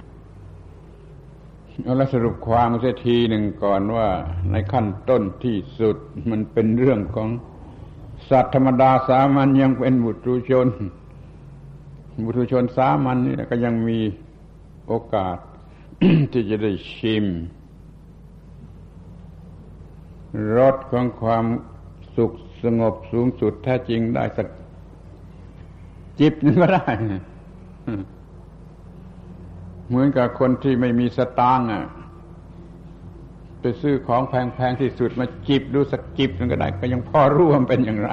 [SPEAKER 1] เอาละสรุปความเสียทีหนึ่งก่อนว่าในขั้นต้นที่สุดมันเป็นเรื่องของสัตว์ธรรมดาสามัญยังเป็นบุตรชน บุตรชนสามัญนี่ก็ยังมีโอกาสที่จะได้ชิมรสของความสุข สงบสูงสุดแท้จริงได้สักจิบนึงก็ได้ เหมือนกับคนที่ไม่มีสตางค์อะ ไปซื้อของแพงๆที่สุดมาจิบดูสักจิบนึงก็ได้ ก็ยังพอรู้ว่าเป็นอย่างไร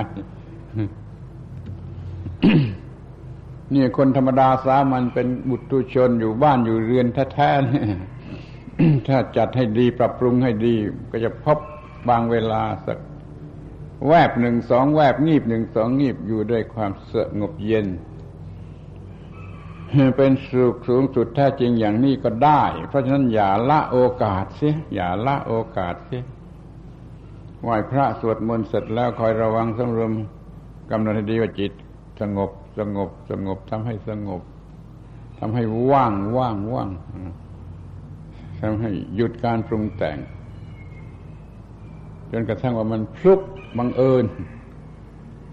[SPEAKER 1] นี่คนธรรมดาสามัญเป็นบุตรชนอยู่บ้านอยู่เรือนแท้ๆนี่ถ้าจัดให้ดีปรับปรุงให้ดี ก็จะพบบางเวลาสัก แวบหนึ่งสองแวบงีบหนึ่งสองงีบอยู่ด้วยความสงบเย็น เป็นสุขสูงสุดแท้จริงอย่างนี้ก็ได้ เพราะฉะนั้นอย่าละโอกาสเสียอย่าละโอกาสเสียไหว้พระสวดมนต์เสร็จแล้วคอยระวังสำรวมกำหนดให้ดีว่าจิต สงบสงบสงบทำให้สงบทำให้ว่างว่างว่างทำให้หยุดการปรุงแต่ง จนกระทั่งว่ามันพลุกบังเอิญ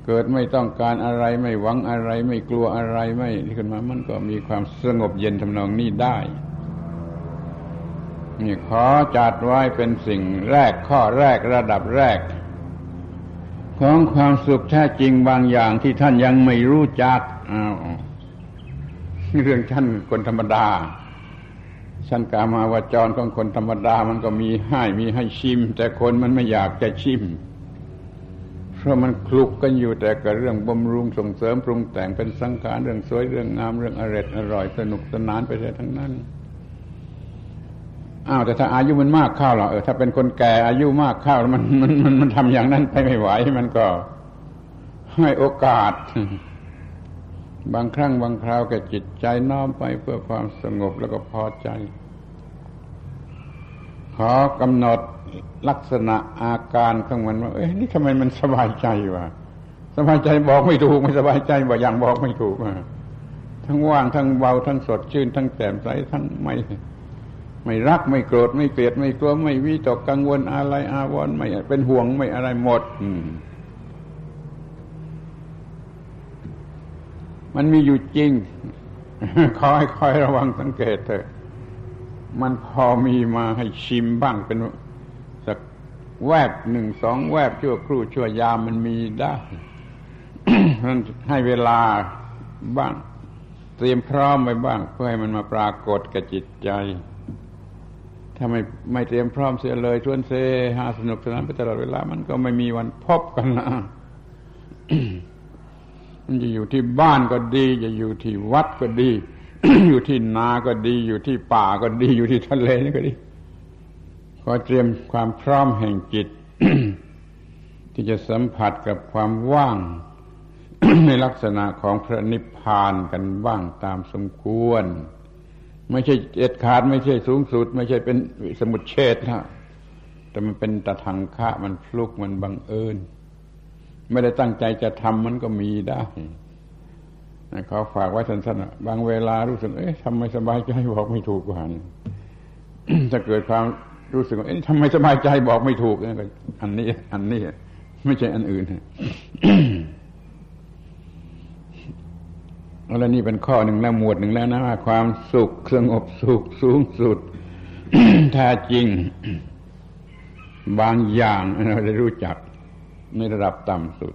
[SPEAKER 1] เกิดไม่ต้องการอะไรไม่หวังอะไร ไม่กลัวอะไรไม่นี่ขึ้นมามันก็มีความสงบเย็นทำนองนี้ได้นี่ขอจัดไว้เป็นสิ่งแรกข้อแรกระดับแรก ของความสุขแท้จริงบางอย่างที่ท่านยังไม่รู้จักอ้าวเรื่องท่านคนธรรมดา ชั้นกามาวาจรของคนธรรมดามันก็มีให้มีให้ชิม แต่คนมันไม่อยากจะชิม เพราะมันคลุกกันอยู่แต่กับเรื่องบำรุงส่งเสริมปรุงแต่งเป็นสังขารเรื่องสวยเรื่องงามเรื่องอร่อยอร่อยสนุกสนานไปเลยทั้งนั้นอ้าวแต่ถ้าอายุมันมากเข้าหรอเออถ้าเป็นคนแก่อายุมากเข้ามันมันมันมันทำอย่างนั้นไปไม่ไหวมันก็ให้โอกาส บางครั้งบางคราวแกจิตใจน้อมไปเพื่อความสงบแล้วก็พอใจ ขอกำหนดลักษณะอาการของมันว่า เอ้ยนี่ทำไมมันสบายใจวะสบายใจบอกไม่ถูกไม่สบายใจบอกอย่างบอกไม่ถูกทั้งว่างทั้งเบาทั้งสดชื่น ทั้งแจ่มใสทั้งไม่ไม่รักไม่โกรธไม่เกลียดไม่กลัวไม่วิตกกังวลอะไรอาวรณ์ไม่เป็นห่วงไม่อะไรหมด อืม มันมีอยู่จริงคอยคอยระวังสังเกตเถอะ มันพอมีมาให้ชิมบ้างเป็นสักแวบหนึ่งสองแวบชั่วครู่ชั่วยามมันมีได้นั้นให้เวลาบ้าง เตรียมพร้อมไว้บ้าง เพื่อให้มันมาปรากฏกับจิตใจ ถ้าไม่ไม่เตรียมพร้อมเสียเลยชวนเซหาสนุกสนานไปตลอดเวลา มันก็ไม่มีวันพบกันนะ จะอยู่ที่บ้านก็ดี จะอยู่ที่วัดก็ดี อยู่ที่นาก็ดี อยู่ที่ป่าก็ดี อยู่ที่ทะเลนี่ก็ดี ขอเตรียมความพร้อมแห่งจิต ที่จะสัมผัสกับความว่าง ในลักษณะของพระนิพพานกันบ้างตามสมควร ไม่ใช่เอ็ดขาดไม่ใช่สูงสุด ไม่ใช่เป็นสมุดเฉดนะแต่มันเป็นตะทังคะมันฟลุกมันบังเอิญ ไม่ได้ตั้งใจจะทำมันก็มีได้เขาฝากไว้สั้นๆบางเวลารู้สึกเอ๊ะทำไมสบายใจบอกไม่ถูกกว่าถ้าเกิดความรู้สึกว่าเอ๊ะทำไมสบายใจบอกไม่ถูกนี่อันนี้ อันนี้ไม่ใช่อันอื่นแล้วนี่เป็นข้อหนึ่งแล้วหมวดหนึ่งแล้วนะว่าความสุขสงบสุขสูงสุดแท้จริง บางอย่างเราได้รู้จัก ในระดับต่ำสุด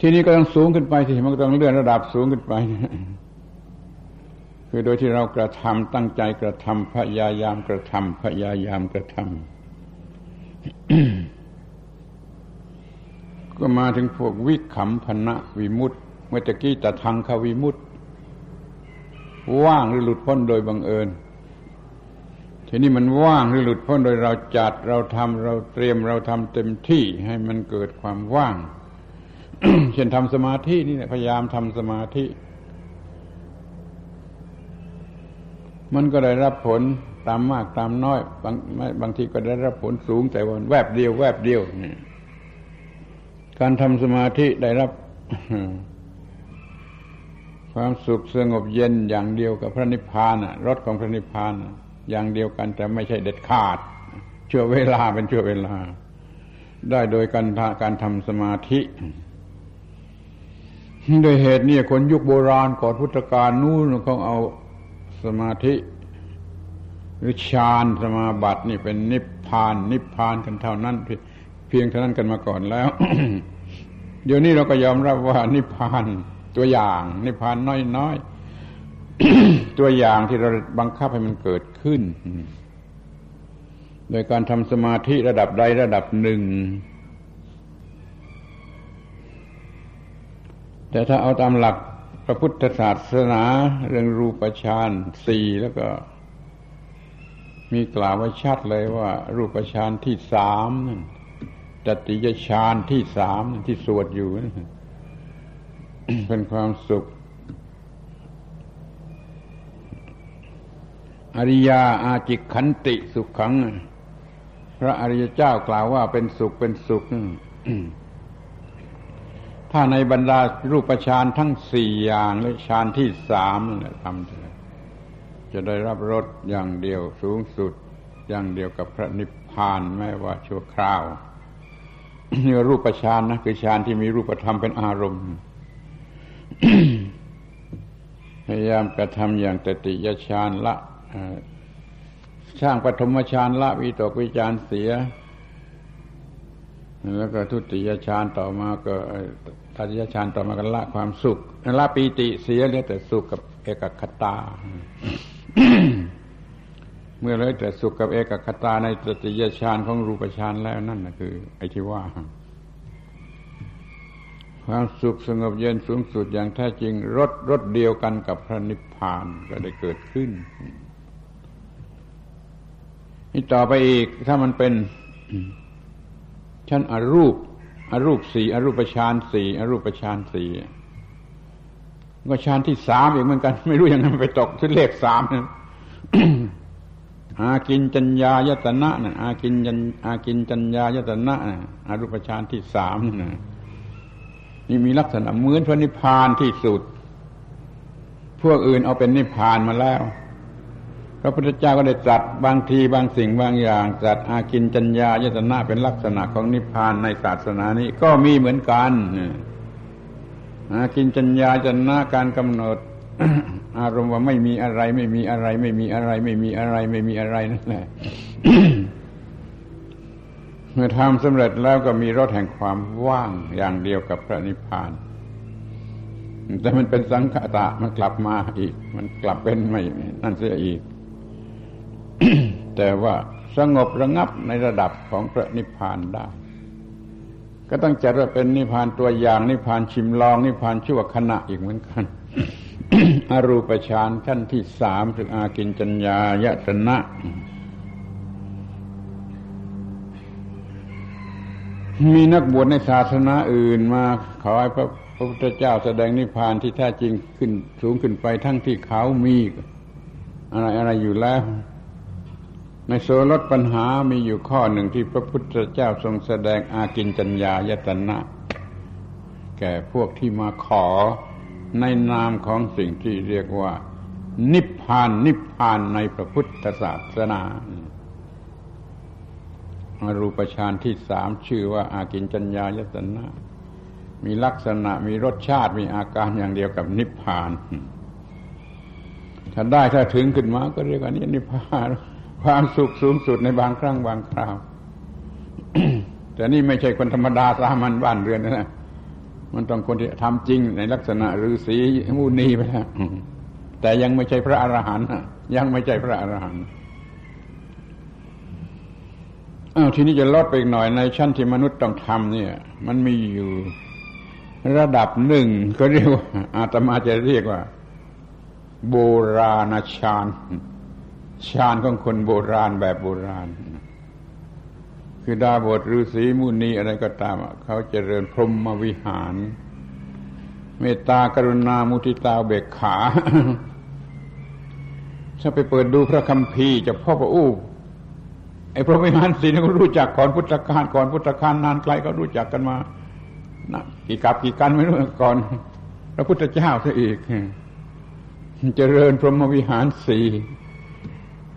[SPEAKER 1] ที่นี้ก็ต้องสูงขึ้นไปสิมันก็ต้องเลื่อนระดับสูงขึ้นไป คือโดยที่เรากระทำตั้งใจกระทำพยายามกระทำพยายามกระทำก็มาถึงพวกวิขำพนะวิมุตต์เมื่อกี้ตะทังควิมุตต์ว่างหรือหลุดพ้นโดยบังเอิญ ทีนี้มันว่างหรือหลุดพ้นโดยเราจัดเราทำเราเตรียมเราทำเต็มที่ให้มันเกิดความว่าง เช่นทำสมาธินี่พยายามทำสมาธิ มันก็ได้รับผลตามมากตามน้อย บางบางทีก็ได้รับผลสูงแต่วันแวบเดียวแวบเดียวนี่การทำสมาธิได้รับความสุขสงบเย็นอย่างเดียวกับพระนิพพานรสของพระนิพพาน อย่างเดียวกันแต่ไม่ใช่เด็ดขาด ชั่วเวลาเป็นชั่วเวลา ได้โดยการการทำสมาธิโดยเหตุนี้คนยุคโบราณก่อนพุทธกาลนู้นเขาเอาสมาธิ หรือฌานสมาบัตินี่เป็นนิพพาน นิพพานกันเท่านั้น เพียงเท่านั้นกันมาก่อนแล้ว เดี๋ยวนี้เราก็ยอมรับว่านิพพานตัวอย่าง นิพพานน้อยๆ ตัวอย่างที่เราบังคับให้มันเกิดขึ้น โดยการทำสมาธิระดับใดระดับหนึ่ง แต่ถ้าเอาตามหลักพระพุทธศาสนาเรื่องรูปฌานสี่แล้วก็ มีกล่าวไว้ชัดเลยว่า รูปฌานที่สามนั่นจติยฌานที่สามที่สวดอยู่นั่นเป็นความสุข อริยาอาจิขันติสุขขัง พระอริยเจ้ากล่าวว่าเป็นสุขเป็นสุข ถ้าในบรรดารูปฌานทั้งสี่อย่างและฌานที่สามทำจะได้รับรสอย่างเดียวสูงสุด อย่างเดียวกับพระนิพพานแม้ว่าชั่วคราวนี่รูปฌานนะคือฌานที่มีรูปธรรมเป็นอารมณ์พยายามกระทำอย่างตติยฌานละ ช่างปฐมฌานละวิตกวิจารเสีย แล้วก็ทุติยฌานต่อมาก็ตาติยฌานต่อมากันละความสุขละปีติเสียเหลือแต่สุขกับเอกคตา เมื่อเหลือแต่สุขกับเอกคตาในตติยฌานของรูปฌานแล้วนั่นนะคือ ไอ้ที่ว่าความสุขสงบเย็นสูงสุดอย่างแท้จริงรถรถเดียวกันกับพระนิพพานก็ได้เกิดขึ้น นี่ต่อไปอีกถ้ามันเป็นชั้นอรูป อรูปสี่อรูปฌานสี่อรูปฌานสี่ก็ฌานที่สามอีกเหมือนกัน ไม่รู้ยังไงไปตกที่เลขสามนะอากินจัญญายตนะนะอากินจันอากินจัญญายตนะนะอรูปฌานที่สามนะนี่มีลักษณะเหมือนพระนิพพานที่สุด พวกอื่นเอาเป็นนิพพานมาแล้ว ระพุทธเจ้าก็ได้ตรัสบางทีบางสิ่งบางอย่างตรัสอากินจัญญายตนะเป็นลักษณะของนิพพานในศาสนานี้ก็มีเหมือนกันอากินจัญญาจนะการกำหนด อารมณ์ว่าไม่มีอะไร ไม่มีอะไร ไม่มีอะไร ไม่มีอะไร ไม่มีอะไรนั่นแหละเมื่อทำสำเร็จแล้วก็มีรถแห่งความว่างอย่างเดียวกับพระนิพพาน แต่มันเป็นสังขตะมันกลับมาอีก มันกลับเป็นไม่นั่นเสียอีก แต่ว่าสงบระงับในระดับของพระนิพพานได้ ก็ต้องจัดว่าเป็นนิพพานตัวอย่างนิพพานชิมลอง นิพพานชั่วขณะอีกเหมือนกันอรูปฌานขั้นที่สามถึงอากินจัญญายตนะมีนักบวชในศาสนาอื่นมาขอให้พระพุทธเจ้าแสดงนิพพานที่แท้จริงขึ้นสูงขึ้นไปทั้งที่เขามี อะไรอะไรอยู่แล้ว ในโซลดปัญหามีอยู่ข้อหนึ่งที่พระพุทธเจ้าทรงแสดงอากินจัญญายตนะ แก่พวกที่มาขอในนามของสิ่งที่เรียกว่า นิพพานนิพพานในพระพุทธศาสนาอรูปฌานที่สามชื่อว่าอากินจัญญายตนะ มีลักษณะมีรสชาติมีอาการอย่างเดียวกับนิพพาน ถ้าได้ถ้าถึงขึ้นมาก็เรียกว่านี่นิพพาน ความสุขสูงสุดในบางครั้งบางคราวแต่นี่ไม่ใช่คนธรรมดาสามัญบ้านเรือนนะมันต้องคนที่ทำจริงในลักษณะฤาษีมูนีไปแล้วแต่ยังไม่ใช่พระอรหันต์ยังไม่ใช่พระอรหันต์อ้าวทีนี้จะลดไปอีกหน่อยในชั้นที่มนุษย์ต้องทำเนี่ย มันมีอยู่ระดับหนึ่งก็เรียกว่าอาตมาจะเรียกว่า โบราณฌาน ฌานของคนโบราณแบบโบราณ คือดาบทฤาษีมุนีอะไรก็ตาม เขาเจริญพรหมวิหาร เมตตากรุณามุทิตาเบกขาถ้าไปเปิดดูพระคัมภีร์จะพบว่าอู้ไอ้พระวิหารสีนี่ก็รู้จักก่อนพุทธกาลก่อนพุทธกาลนานไกลก็รู้จักกันมานะกี่กับกี่กันไม่รู้ก่อนพระพุทธเจ้าซะอีก เจริญพรหมวิหารสี่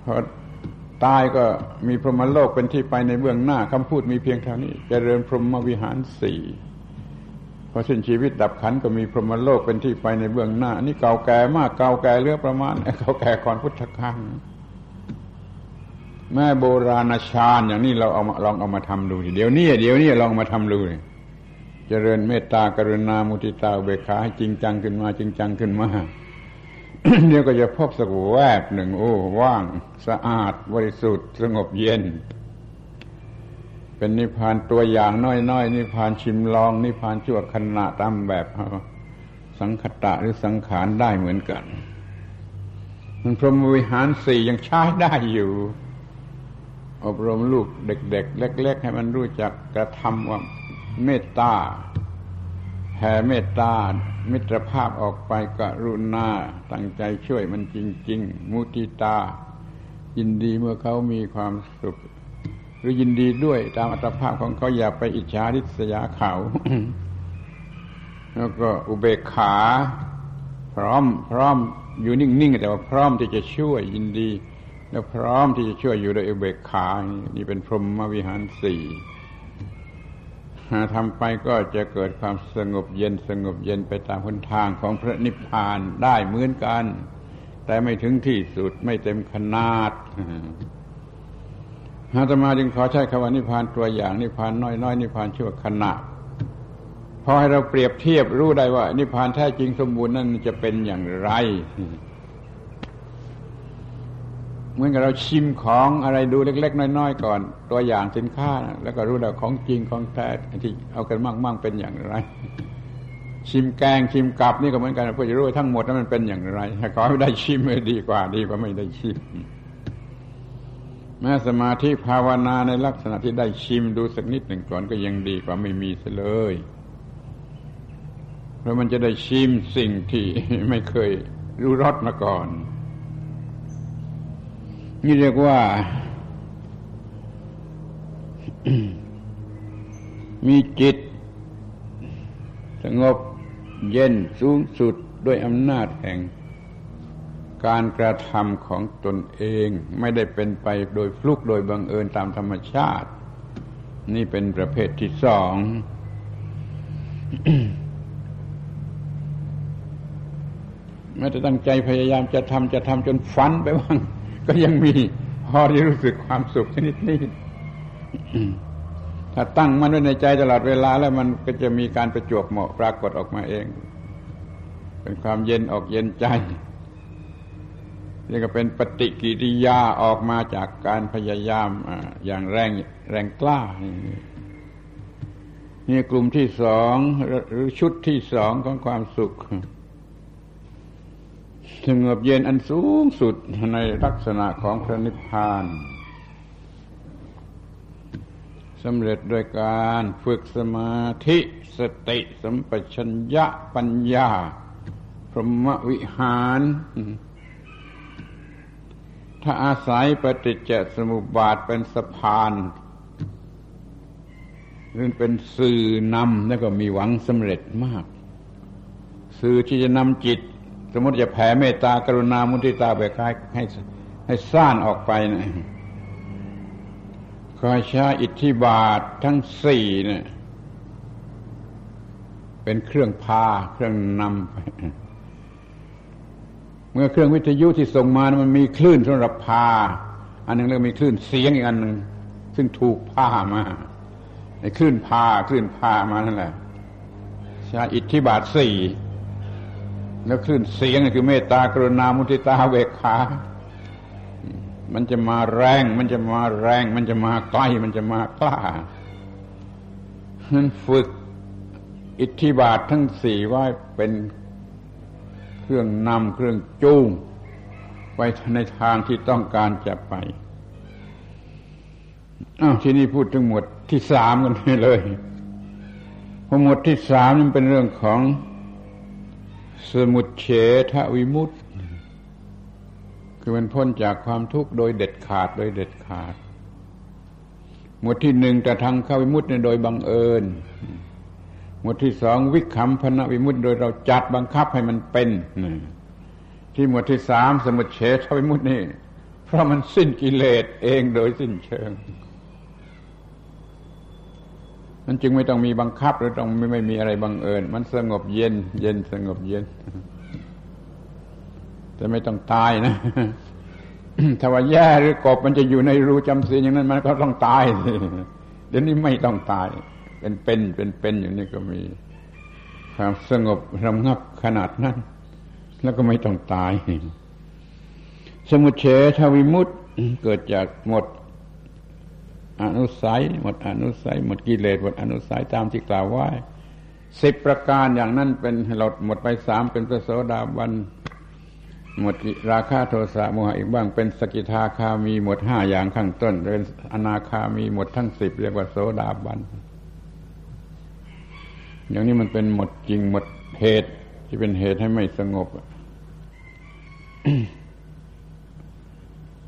[SPEAKER 1] พอตายก็มีพรหมโลกเป็นที่ไปในเบื้องหน้าคำพูดมีเพียงเท่านี้เจริญพรหมวิหารสี่พอสิ้นชีวิตดับขันก็มีพรหมโลกเป็นที่ไปในเบื้องหน้า นี่เก่าแก่มากเก่าแก่เรือประมาณเก่าแก่ก่อนพุทธกาลแม่โบราณชาญอย่างนี้เราเอามาลองเอามาทำดูเดี๋ยวนี้เดี๋ยวนี้ลองมาทำดูเจริญเมตตากรุณามุทิตาเบคาให้จริงจังขึ้นมา จริงจังขึ้นมา เดี๋ยวก็จะพบสักแวบหนึ่งโอ้ว่าง สะอาดบริสุทธิ์สงบเย็น เป็นนิพพานตัวอย่างน้อยๆนิพพานชิมลอง นิพพานชั่วขณะตามแบบสังคตะหรือสังขารได้เหมือนกัน มันพรหมวิหารสี่ยังใช้ได้อยู่ อบรมลูกเด็ก ๆ เล็ก ๆ ให้มันรู้จักกระทำว่าเมตตา แผ่เมตตา มิตรภาพออกไปกรุณา ตั้งใจช่วยมันจริง ๆ มุติตา ยินดีเมื่อเขามีความสุข หรือยินดีด้วยตามอัตภาพของเขาอย่าไปอิจฉาริษยาเขา แล้วก็อุเบกขา พร้อมพร้อมอยู่นิ่งๆแต่ว่าพร้อมที่จะช่วยยินดี แล้วพร้อมที่จะช่วยอยู่โดยอุเบกขา นี่เป็นพรหมวิหารสี่ ทำไปก็จะเกิดความสงบเย็นสงบเย็นไปตามหนทางของพระนิพพานได้เหมือนกัน แต่ไม่ถึงที่สุดไม่เต็มขนาดอาตมาจึงขอใช้คำว่านิพพานตัวอย่างนิพพานน้อยน้อยนิพพานชั่วขณะพอให้เราเปรียบเทียบรู้ได้ว่า นิพพานแท้จริงสมบูรณ์นั้นจะเป็นอย่างไร เหมือนกับเราชิมของอะไรดูเล็ก ๆ น้อย ๆ ก่อน ตัวอย่างสินค้า แล้วก็รู้แล้วของจริงของแท้ที่เอากันมากๆเป็นอย่างไร ชิมแกงชิมกับนี่ก็เหมือนกันเพื่อจะรู้ทั้งหมดนั้นมันเป็นอย่างไรขอให้ได้ชิมดีกว่าดีกว่าไม่ได้ชิมแม้สมาธิภาวนาในลักษณะที่ได้ชิมดูสักนิดหนึ่งก่อนก็ยังดีกว่าไม่มีเลย เพราะมันจะได้ชิมสิ่งที่ไม่เคยรู้รสมาก่อน นี่เรียกว่า มีจิต สงบเย็นสูงสุดด้วยอำนาจแห่ง การกระทำของตนเองไม่ได้เป็นไปโดยฟลุกโดยบังเอิญตามธรรมชาติ นี่เป็นประเภทที่สองไม่ได้ตั้งใจพยายามจะทำจะทำจนฟันไปว่าง ก็ยังมีพอที่รู้สึกความสุขชนิดนี้ถ้าตั้งมันไว้ในใจตลอดเวลาแล้วมันก็จะมีการประจวบเหมาะปรากฏออกมาเอง เป็นความเย็นออกเย็นใจนี่ก็เป็นปฏิกิริยาออกมาจากการพยายามอย่างแรงแรงกล้า นี่กลุ่มที่สองหรือชุดที่สองของความสุข สงบเย็นอันสูงสุดในลักษณะของพระนิพพานสำเร็จโดยการฝึกสมาธิสติสัมปชัญญะปัญญา พรหมวิหาร ถ้าอาศัยปฏิจจสมุปบาทเป็นสะพานหรือเป็นสื่อนำแล้วก็มีหวังสำเร็จมาก สื่อที่จะนำจิต มมติจะแผ่เมตตากรุณามุทิตาไปคล้ายให้ให้ซ่านออกไปนะคอยใช้อิทธิบาททั้งสี่เนี่ยเป็นเครื่องพาเครื่องนำไปเมื่อเครื่องวิทยุที่ส่งมามันมีคลื่นสำหรับพา อันหนึ่งแล้วมีคลื่นเสียงอีกอันหนึ่งซึ่งถูกพามาไอ้คลื่นพาคลื่นพามานั่นแหละใช้อิทธิบาทสี่ แล้วคลื่นเสียงคือเมตตากรุณามุทิตาเวขา มันจะมาแรง มันจะมาแรง มันจะมาใกล้มันจะมากล้านั้นฝึกอิทธิบาททั้งสี่ไว้เป็นเครื่องนำเครื่องจูงไปในทางที่ต้องการจะไปอ้าวที่นี่พูดถึงหมวดที่สามกันเลยพอหมวดที่สามนี่เป็นเรื่องของ สมุดเฉทวิมุตคือมันพ้นจากความทุกข์โดยเด็ดขาดโดยเด็ดขาด หมวดที่หนึ่งแต่ทางเข้าวิมุตติโดยบังเอิญ หมวดที่สองวิคัมพนวิมุตโดยเราจัดบังคับให้มันเป็นที่หมวดที่สามสมุดเฉทวิมุตนี่ เพราะมันสิ้นกิเลสเองโดยสิ้นเชิง มันจึงไม่ต้องมีบังคับหรือต้องไม่ไม่มีอะไรบังเอิญ มันสงบเย็น เย็นสงบเย็นแต่ไม่ต้องตายนะ ถ้าว่าแย่หรือกบมันจะอยู่ในรูจำศีลอย่างนั้นมันก็ต้องตายเดี๋ยวนี้ไม่ต้องตาย เป็นเป็นเป็นเป็นอยู่นี่ก็มีความสงบรำงับขนาดนั้น แล้วก็ไม่ต้องตาย สมุเฉทวิมุตเกิดจากหมด อนุสัย หมดอนุสัย หมดกิเลสหมดอนุสัยตามที่กล่าวไว้สิบประการอย่างนั้นเป็นเราหมดไปสามเป็นพระโสดาบันหมดราคาโทสะโมหะอีกบ้างเป็นสกิทาคามีหมดห้าอย่างข้างต้นเป็นอนาคามีหมดทั้งสิบเรียกว่าโสดาบันอย่างนี้มันเป็นหมดจริงหมดเหตุที่เป็นเหตุให้ไม่สงบ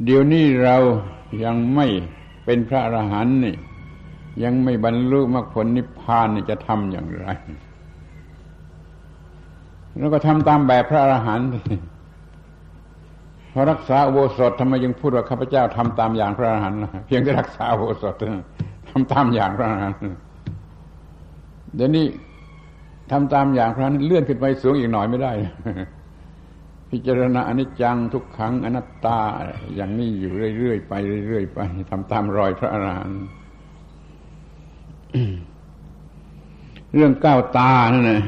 [SPEAKER 1] เดี๋ยวนี้เรายังไม่ เป็นพระอรหันต์นี่ ยังไม่บรรลุมรรคผลนิพพานนี่จะทำอย่างไร แล้วก็ทำตามแบบพระอรหันต์พอรักษาโวสถทำไมยังพูดว่าข้าพเจ้าทำตามอย่างพระอรหันต์เพียงแต่รักษาโวสถทำตามอย่างพระอรหันต์เดี๋ยวนี้ทำตามอย่างพระนั้นเลื่อนขึ้นไปสูงอีกหน่อยไม่ได้ พิจารณาอนิจจังทุกขังอนัตตาอย่างนี้อยู่เรื่อยๆไปเรื่อยๆไปทำตามรอยพระอรหันต์เรื่องก้าวตานั่นแหละ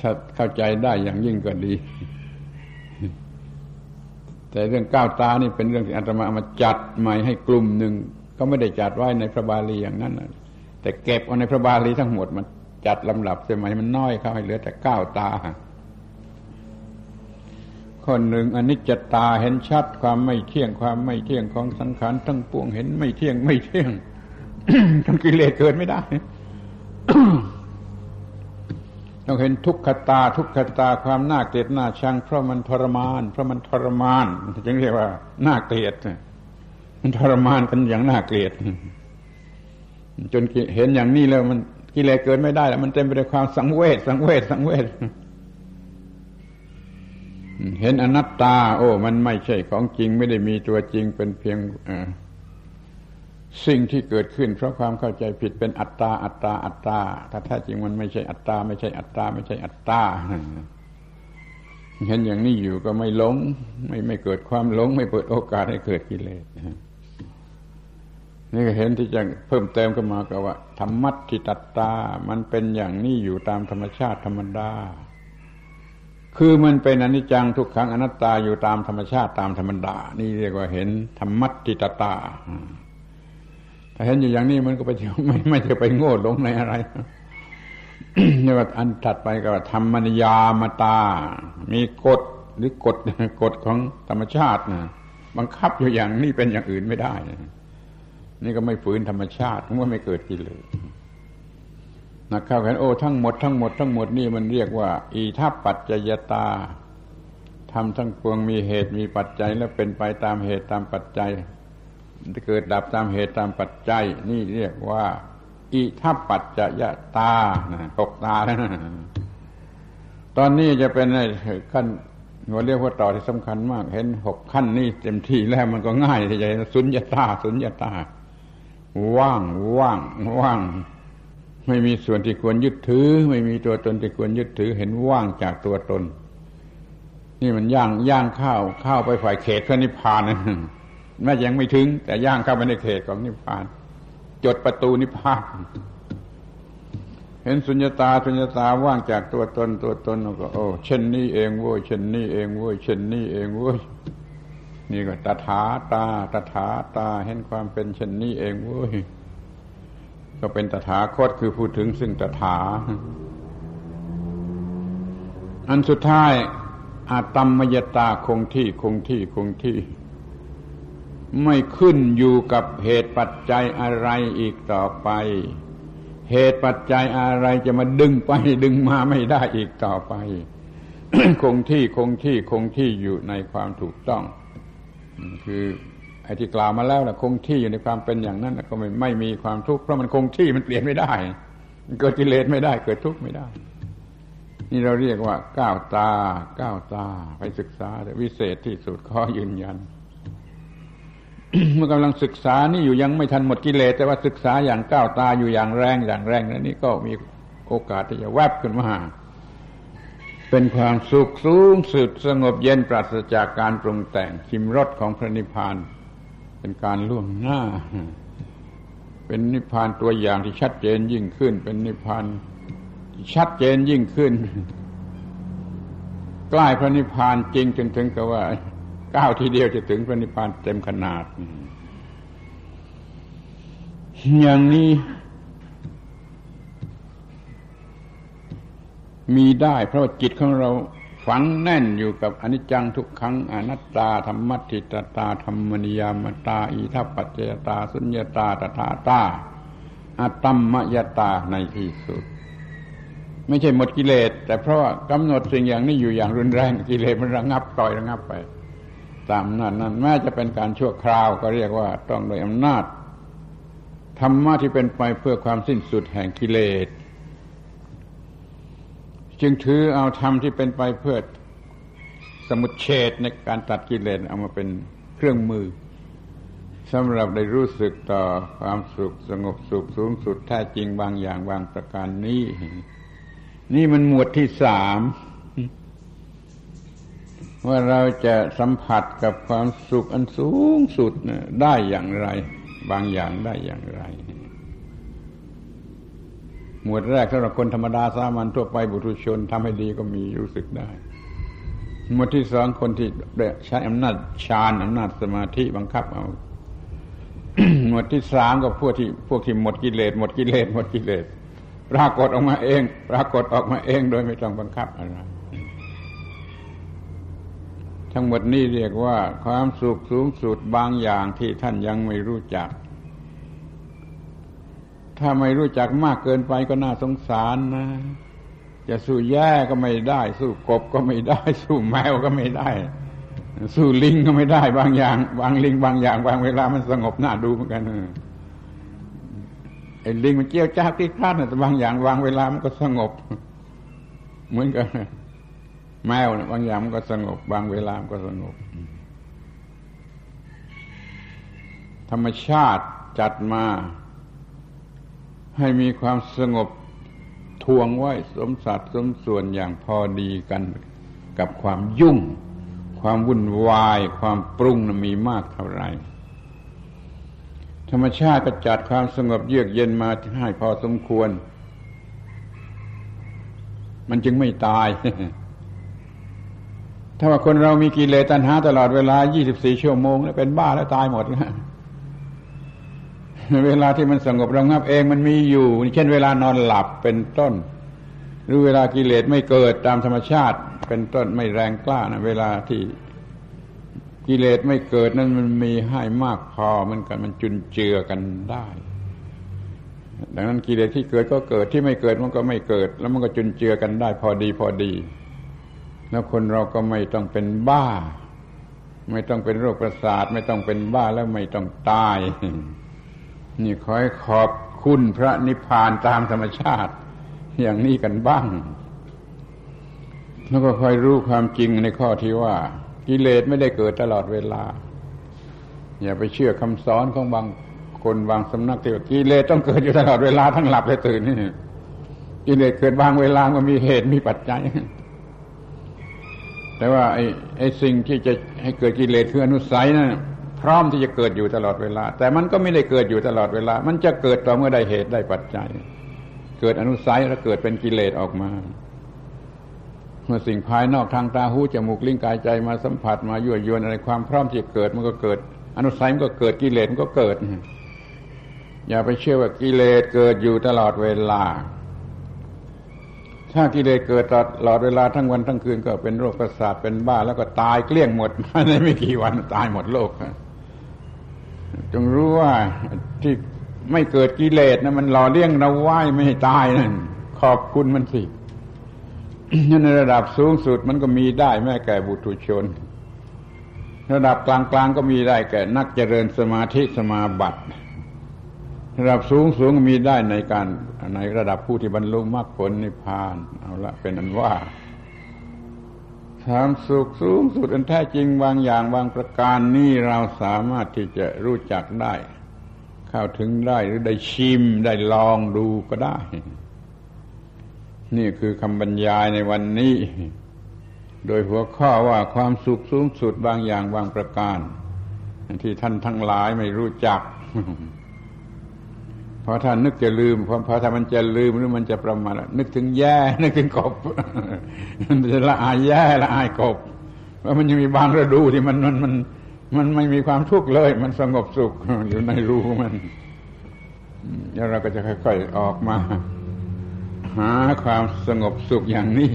[SPEAKER 1] ถ้าเข้าใจได้อย่างยิ่งก็ดี แต่เรื่องก้าวตานี่เป็นเรื่องที่อาตมามาจัดใหม่ให้กลุ่มหนึ่งก็ไม่ได้จัดไว้ในพระบาลีอย่างนั้นแต่เก็บเอาในพระบาลีทั้งหมดมัน จัดลำดับสมัยมันน้อยเข้าให้เหลือแต่ก้าวตาข้อหนึ่งอนิจจตาเห็นชัดความไม่เที่ยงความไม่เที่ยงของสังขารทั้งปวงเห็นไม่เที่ยงไม่เที่ยงทั้งกิเลสเกิดไม่ได้ต้องเห็นทุกขตา ทุกขตาความน่าเกลียดน่าชังเพราะมันทรมาน เพราะมันทรมานจึงเรียกว่าน่าเกลียดมันทรมานกันอย่างน่าเกลียดจนเห็นอย่างนี้แล้วมัน กิเลสเกิดไม่ได้แล้วมันเต็มไปด้วยความสังเวชสังเวชสังเวชเห็นอนัตตา โอ้ มันไม่ใช่ของจริงไม่ได้มีตัวจริงเป็นเพียงสิ่งที่เกิดขึ้น เพราะความเข้าใจผิดเป็นอัตตา อัตตา อัตตา ถ้าแท้จริงมันไม่ใช่อัตตา ไม่ใช่อัตตา ไม่ใช่อัตตาเห็นอย่างนี้อยู่ก็ไม่หลง ไม่ไม่เกิดความหลง ไม่เปิดโอกาสให้เกิดกิเลส นี่ก็เห็นที่จะเพิ่มเติมขึ้นมาก็ว่าธรรมัตถิตัตตา มันเป็นอย่างนี้อยู่ตามธรรมชาติธรรมดา คือมันเป็นอนิจจังทุกขังอนัตตาอยู่ตามธรรมชาติตามธรรมดา นี่เรียกว่าเห็นธรรมัตถิตตา ถ้าเห็นอยู่อย่างนี้มันก็ไปไม่ไม่จะไปโง่หลงในอะไรนี่ว่าอันถัดไปก็ธรรมนิยามตา มีกฎหรือกฎกฎของธรรมชาตินะบังคับอยู่อย่างนี้เป็นอย่างอื่นไม่ได้ นี่ก็ไม่ฝืนธรรมชาติเมื่อไม่เกิดกิเลสนักข้าวแขนโอ้ทั้งหมดทั้งหมดทั้งหมดนี่มันเรียกว่า อีทัปปัจจยตาทำทั้งปวงมีเหตุมีปัจจัย และเป็นไปตามเหตุตามปัจจัยเกิดดับตามเหตุตามปัจจัย นี่เรียกว่า อิทัปปัจจยตาตกตาแล้วนะตอนนี้จะเป็นขั้นหัวเรียกว่าต่อที่สำคัญมาก เห็นหกขั้นนี้เต็มที่แล้วมันก็ง่ายที่จะสุญญตา สุญญตา ว่างว่างว่าง ไม่มีส่วนที่ควรยึดถือ ไม่มีตัวตนที่ควรยึดถือ เห็นว่างจากตัวตน นี่มันย่างย่างข้าวข้าวไปฝ่ายเขตพระนิพพานนะแม้ยังไม่ถึง แต่ย่างเข้าไปในเขตของนิพพาน จดประตูนิพพาน เห็นสุญญตาสุญญตาว่างจากตัวตนตัวตนก็โอ้เช่นนี้เองโว้ยเช่นนี้เองโว้ยเช่นนี้เองโว้ย นี่ก็ตถาตาตถาตาเห็นความเป็นเช่นนี้เองโว้ยก็เป็นตถาคตคือพูดถึงซึ่งตถา อันสุดท้ายอาตมมยตาคงที่คงที่คงที่ ไม่ขึ้นอยู่กับเหตุปัจจัยอะไรอีกต่อไป เหตุปัจจัยอะไรจะมาดึงไปดึงมาไม่ได้อีกต่อไป คงที่คงที่คงที่อยู่ในความถูกต้อง คือไอ้ที่กล่าวมาแล้วนะคงที่อยู่ในความเป็นอย่างนั้นก็ไม่ไม่มีความทุกข์เพราะมันคงที่มันเปลี่ยนไม่ได้ เกิดกิเลสไม่ได้ เกิดทุกข์ไม่ได้ นี่เราเรียกว่าก้าวตาก้าวตา ไปศึกษาวิเศษที่สุดข้อยืนยัน เมื่อกำลังศึกษานี่อยู่ยังไม่ทันหมดกิเลสแต่ว่าศึกษาอย่างก้าวตาอยู่อย่างแรงอย่างแรงนั้นนี่ก็มีโอกาสที่จะแวบขึ้นมา เป็นความสุขสูงสุดสงบเย็นปราศจากการปรุงแต่งชิมรสของพระนิพพาน เป็นการล่วงหน้า เป็นนิพพานตัวอย่างที่ชัดเจนยิ่งขึ้น เป็นนิพพานชัดเจนยิ่งขึ้น ใกล้พระนิพพานจริงจนถึงกับว่าก้าวทีเดียวจะถึงพระนิพพานเต็มขนาด อย่างนี้ มีได้เพราะว่าจิตของเราฝังแน่นอยู่กับอนิจจังทุกขังอนัตตาธรรมติตตาธรรมนิยามตาอิทัปปัจจยตา สุญญตาตถาตาอัตมมยตาในที่สุด ไม่ใช่หมดกิเลส แต่เพราะว่ากำหนดสิ่งอย่างนี้อยู่อย่างรุนแรงกิเลสมันระงับต่อยระงับไป ตามนั้นนั้นแม้จะเป็นการชั่วคราวก็เรียกว่าต้องโดยอำนาจธรรมะที่เป็นไปเพื่อความสิ้นสุดแห่งกิเลส จึงถือเอาธรรมที่เป็นไปเพื่อสมุดเฉดในการตัดกิเลสเอามาเป็นเครื่องมือสำหรับได้รู้สึกต่อความสุขสงบสุขสูงสุดแท้จริงบางอย่างบางประการนี้ นี่มันหมวดที่สามว่าเราจะสัมผัสกับความสุขอันสูงสุดได้อย่างไร บางอย่างได้อย่างไร หมวดแรกสำหรับคนธรรมดาสามัญทั่วไปบุตุชนทำให้ดีก็มีรู้สึกได้ หมวดที่สองคนที่ใช้อำนาจฌานอำนาจสมาธิบังคับเอาหมวดที่สามก็พวกที่พวกที่หมดกิเลสหมดกิเลสหมดกิเลสปรากฏออกมาเอง ปรากฏออกมาเองโดยไม่ต้องบังคับอะไรทั้งหมดนี้เรียกว่าความสุขสูงสุดบางอย่างที่ท่านยังไม่รู้จัก ถ้าไม่รู้จักมากเกินไปก็น่าสงสารนะ จะสู้แย่ก็ไม่ได้ สู้กบก็ไม่ได้ สู้แมวก็ไม่ได้ สู้ลิงก็ไม่ได้ บางอย่าง บางลิง บางอย่าง บางเวลามันสงบน่าดูเหมือนกันไอ้ลิงมันเจียวจ้าที่คลาดแต่บางอย่างบางเวลามันก็สงบ เหมือนกันแมวนะบางอย่างมันก็สงบ บางเวลามันก็สงบ ธรรมชาติจัดมา ให้มีความสงบทวงไว้สมสัดสมส่วนอย่างพอดีกันกับความยุ่ง ความวุ่นวาย ความปรุงนมีมากเท่าไหร่ ธรรมชาติก็จัดความสงบเยือกเย็นมาให้พอสมควร มันจึงไม่ตาย ถ้าว่าคนเรามีกิเลสตัณหาตลอดเวลา 24 ชั่วโมง แล้วเป็นบ้าแล้วตายหมดแล้ว เวลาที่มันสงบระงับเองมันมีอยู่ เช่นเวลานอนหลับเป็นต้น หรือเวลากิเลสไม่เกิดตามธรรมชาติ เป็นต้นไม่แรงกล้านะเวลาที่กิเลสไม่เกิดนั้นมันมีให้มากพอมันกันมันจุนเจือกันได้ ดังนั้นกิเลสที่เกิดก็เกิดที่ไม่เกิดมันก็ไม่เกิด แล้วมันก็จุนเจือกันได้ พอดีพอดี แล้วคนเราก็ไม่ต้องเป็นบ้า ไม่ต้องเป็นโรคประสาท ไม่ต้องเป็นบ้าแล้วไม่ต้องตาย นี่ขอให้ขอบคุณพระนิพพานตามธรรมชาติ อย่างนี้กันบ้าง แล้วก็คอยรู้ความจริงในข้อที่ว่า กิเลสไม่ได้เกิดตลอดเวลา อย่าไปเชื่อคำสอนของบางคนบางสำนักที่ว่ากิเลสต้องเกิดอยู่ตลอดเวลาทั้งหลับและตื่นนี่กิเลสเกิดบางเวลาก็มีเหตุมีปัจจัย แต่ว่าไอ้ไอ้สิ่งที่จะให้เกิดกิเลสคืออนุสัยนะั่น พร้อมที่จะเกิดอยู่ตลอดเวลา แต่มันก็ไม่ได้เกิดอยู่ตลอดเวลา มันจะเกิดต่อเมื่อได้เหตุได้ปัจจัย เกิดอนุสัยแล้วเกิดเป็นกิเลสออกมา เมื่อสิ่งภายนอกทางตาหูจมูกลิ้นกายใจมาสัมผัสมายั่วยวนอะไรความพร้อมที่จะเกิดมันก็เกิด อนุสัยมันก็เกิดกิเลสมันก็เกิด อย่าไปเชื่อว่ากิเลสเกิดอยู่ตลอดเวลา ถ้ากิเลสเกิดตลอดเวลาทั้งวันทั้งคืนก็เป็นโรคประสาทเป็นบ้าแล้วก็ตายเกลี้ยงหมดในไม่กี่วันตายหมดโลก จงรู้ว่าที่ไม่เกิดกิเลสนะมันหล่อเลี้ยงเราไว้ไม่ให้ตายนั่นขอบคุณมันสิในระดับสูงสุดมันก็มีได้แม้แก่บุตุชน ระดับกลางๆก็มีได้แก่นักเจริญสมาธิสมาบัติ ระดับสูงสูงมีได้ในการในระดับผู้ที่บรรลุมรรคผลนิพพาน เอาละเป็นอันว่า ความสุขสูงสุดอันแท้จริงบางอย่างบางประการนี่เราสามารถที่จะรู้จักได้ เข้าถึงได้หรือได้ชิมได้ลองดูก็ได้ นี่คือคำบรรยายในวันนี้ โดยหัวข้อว่าความสุขสูงสุดบางอย่างบางประการ ที่ท่านทั้งหลายไม่รู้จัก พอท่านนึกจะลืมพอพอถ้ามันจะลืมหรือมันจะประมาทนึกถึงแย่ นึกถึงกบมันจะละอายแย่ละอายกบว่ามันยังมีบางฤดูที่มันมันมันมันไม่มีความทุกข์เลย มันสงบสุขอยู่ในรูมันแล้วเราก็จะค่อยๆออกมา หาความสงบสุขอย่างนี้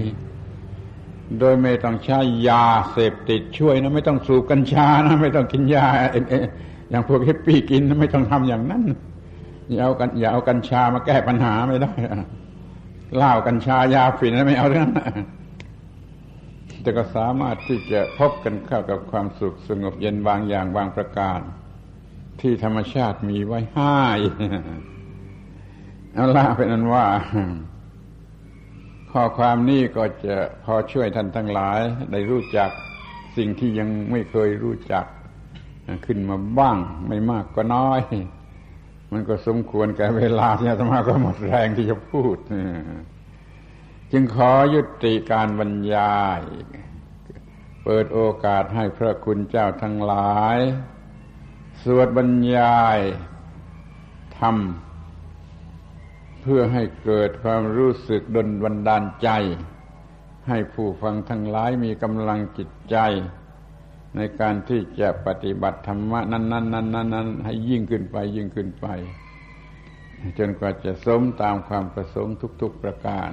[SPEAKER 1] โดยไม่ต้องใช้ยาเสพติดช่วยนะไม่ต้องสูบกัญชานะไม่ต้องกินยาอย่างพวกฮิปปี้กินนะไม่ต้องทำอย่างนั้น อย่าเอากันอย่าเอากัญชามาแก้ปัญหาไม่ได้เหล้ากัญชายาฝิ่นไม่เอาเรื่องแต่ก็สามารถที่จะพบกันเข้ากับความสุขสงบเย็นบางอย่างบางประการ ที่ธรรมชาติมีไว้ให้เอาล่าเป็นนั้นว่า ข้อความนี้ก็จะพอช่วยท่านทั้งหลาย ได้รู้จักสิ่งที่ยังไม่เคยรู้จัก ขึ้นมาบ้างไม่มากก็น้อย มันก็สมควรแก่เวลาที่อาตมาก็หมดแรงที่จะพูด จึงขอยุติการบรรยาย เปิดโอกาสให้พระคุณเจ้าทั้งหลาย สวดบรรยายทำเพื่อให้เกิดความรู้สึกดลบันดาลใจ ให้ผู้ฟังทั้งหลายมีกำลังจิตใจ ในการที่จะปฏิบัติธรรมะนั้นๆนั้นๆนั้นให้ยิ่งขึ้นไปยิ่งขึ้นไป จนกว่าจะสมตามความประสงค์ทุก ๆประการ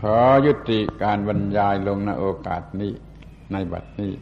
[SPEAKER 1] ขอยุติการบรรยายลงในโอกาสนี้ในบัดนี้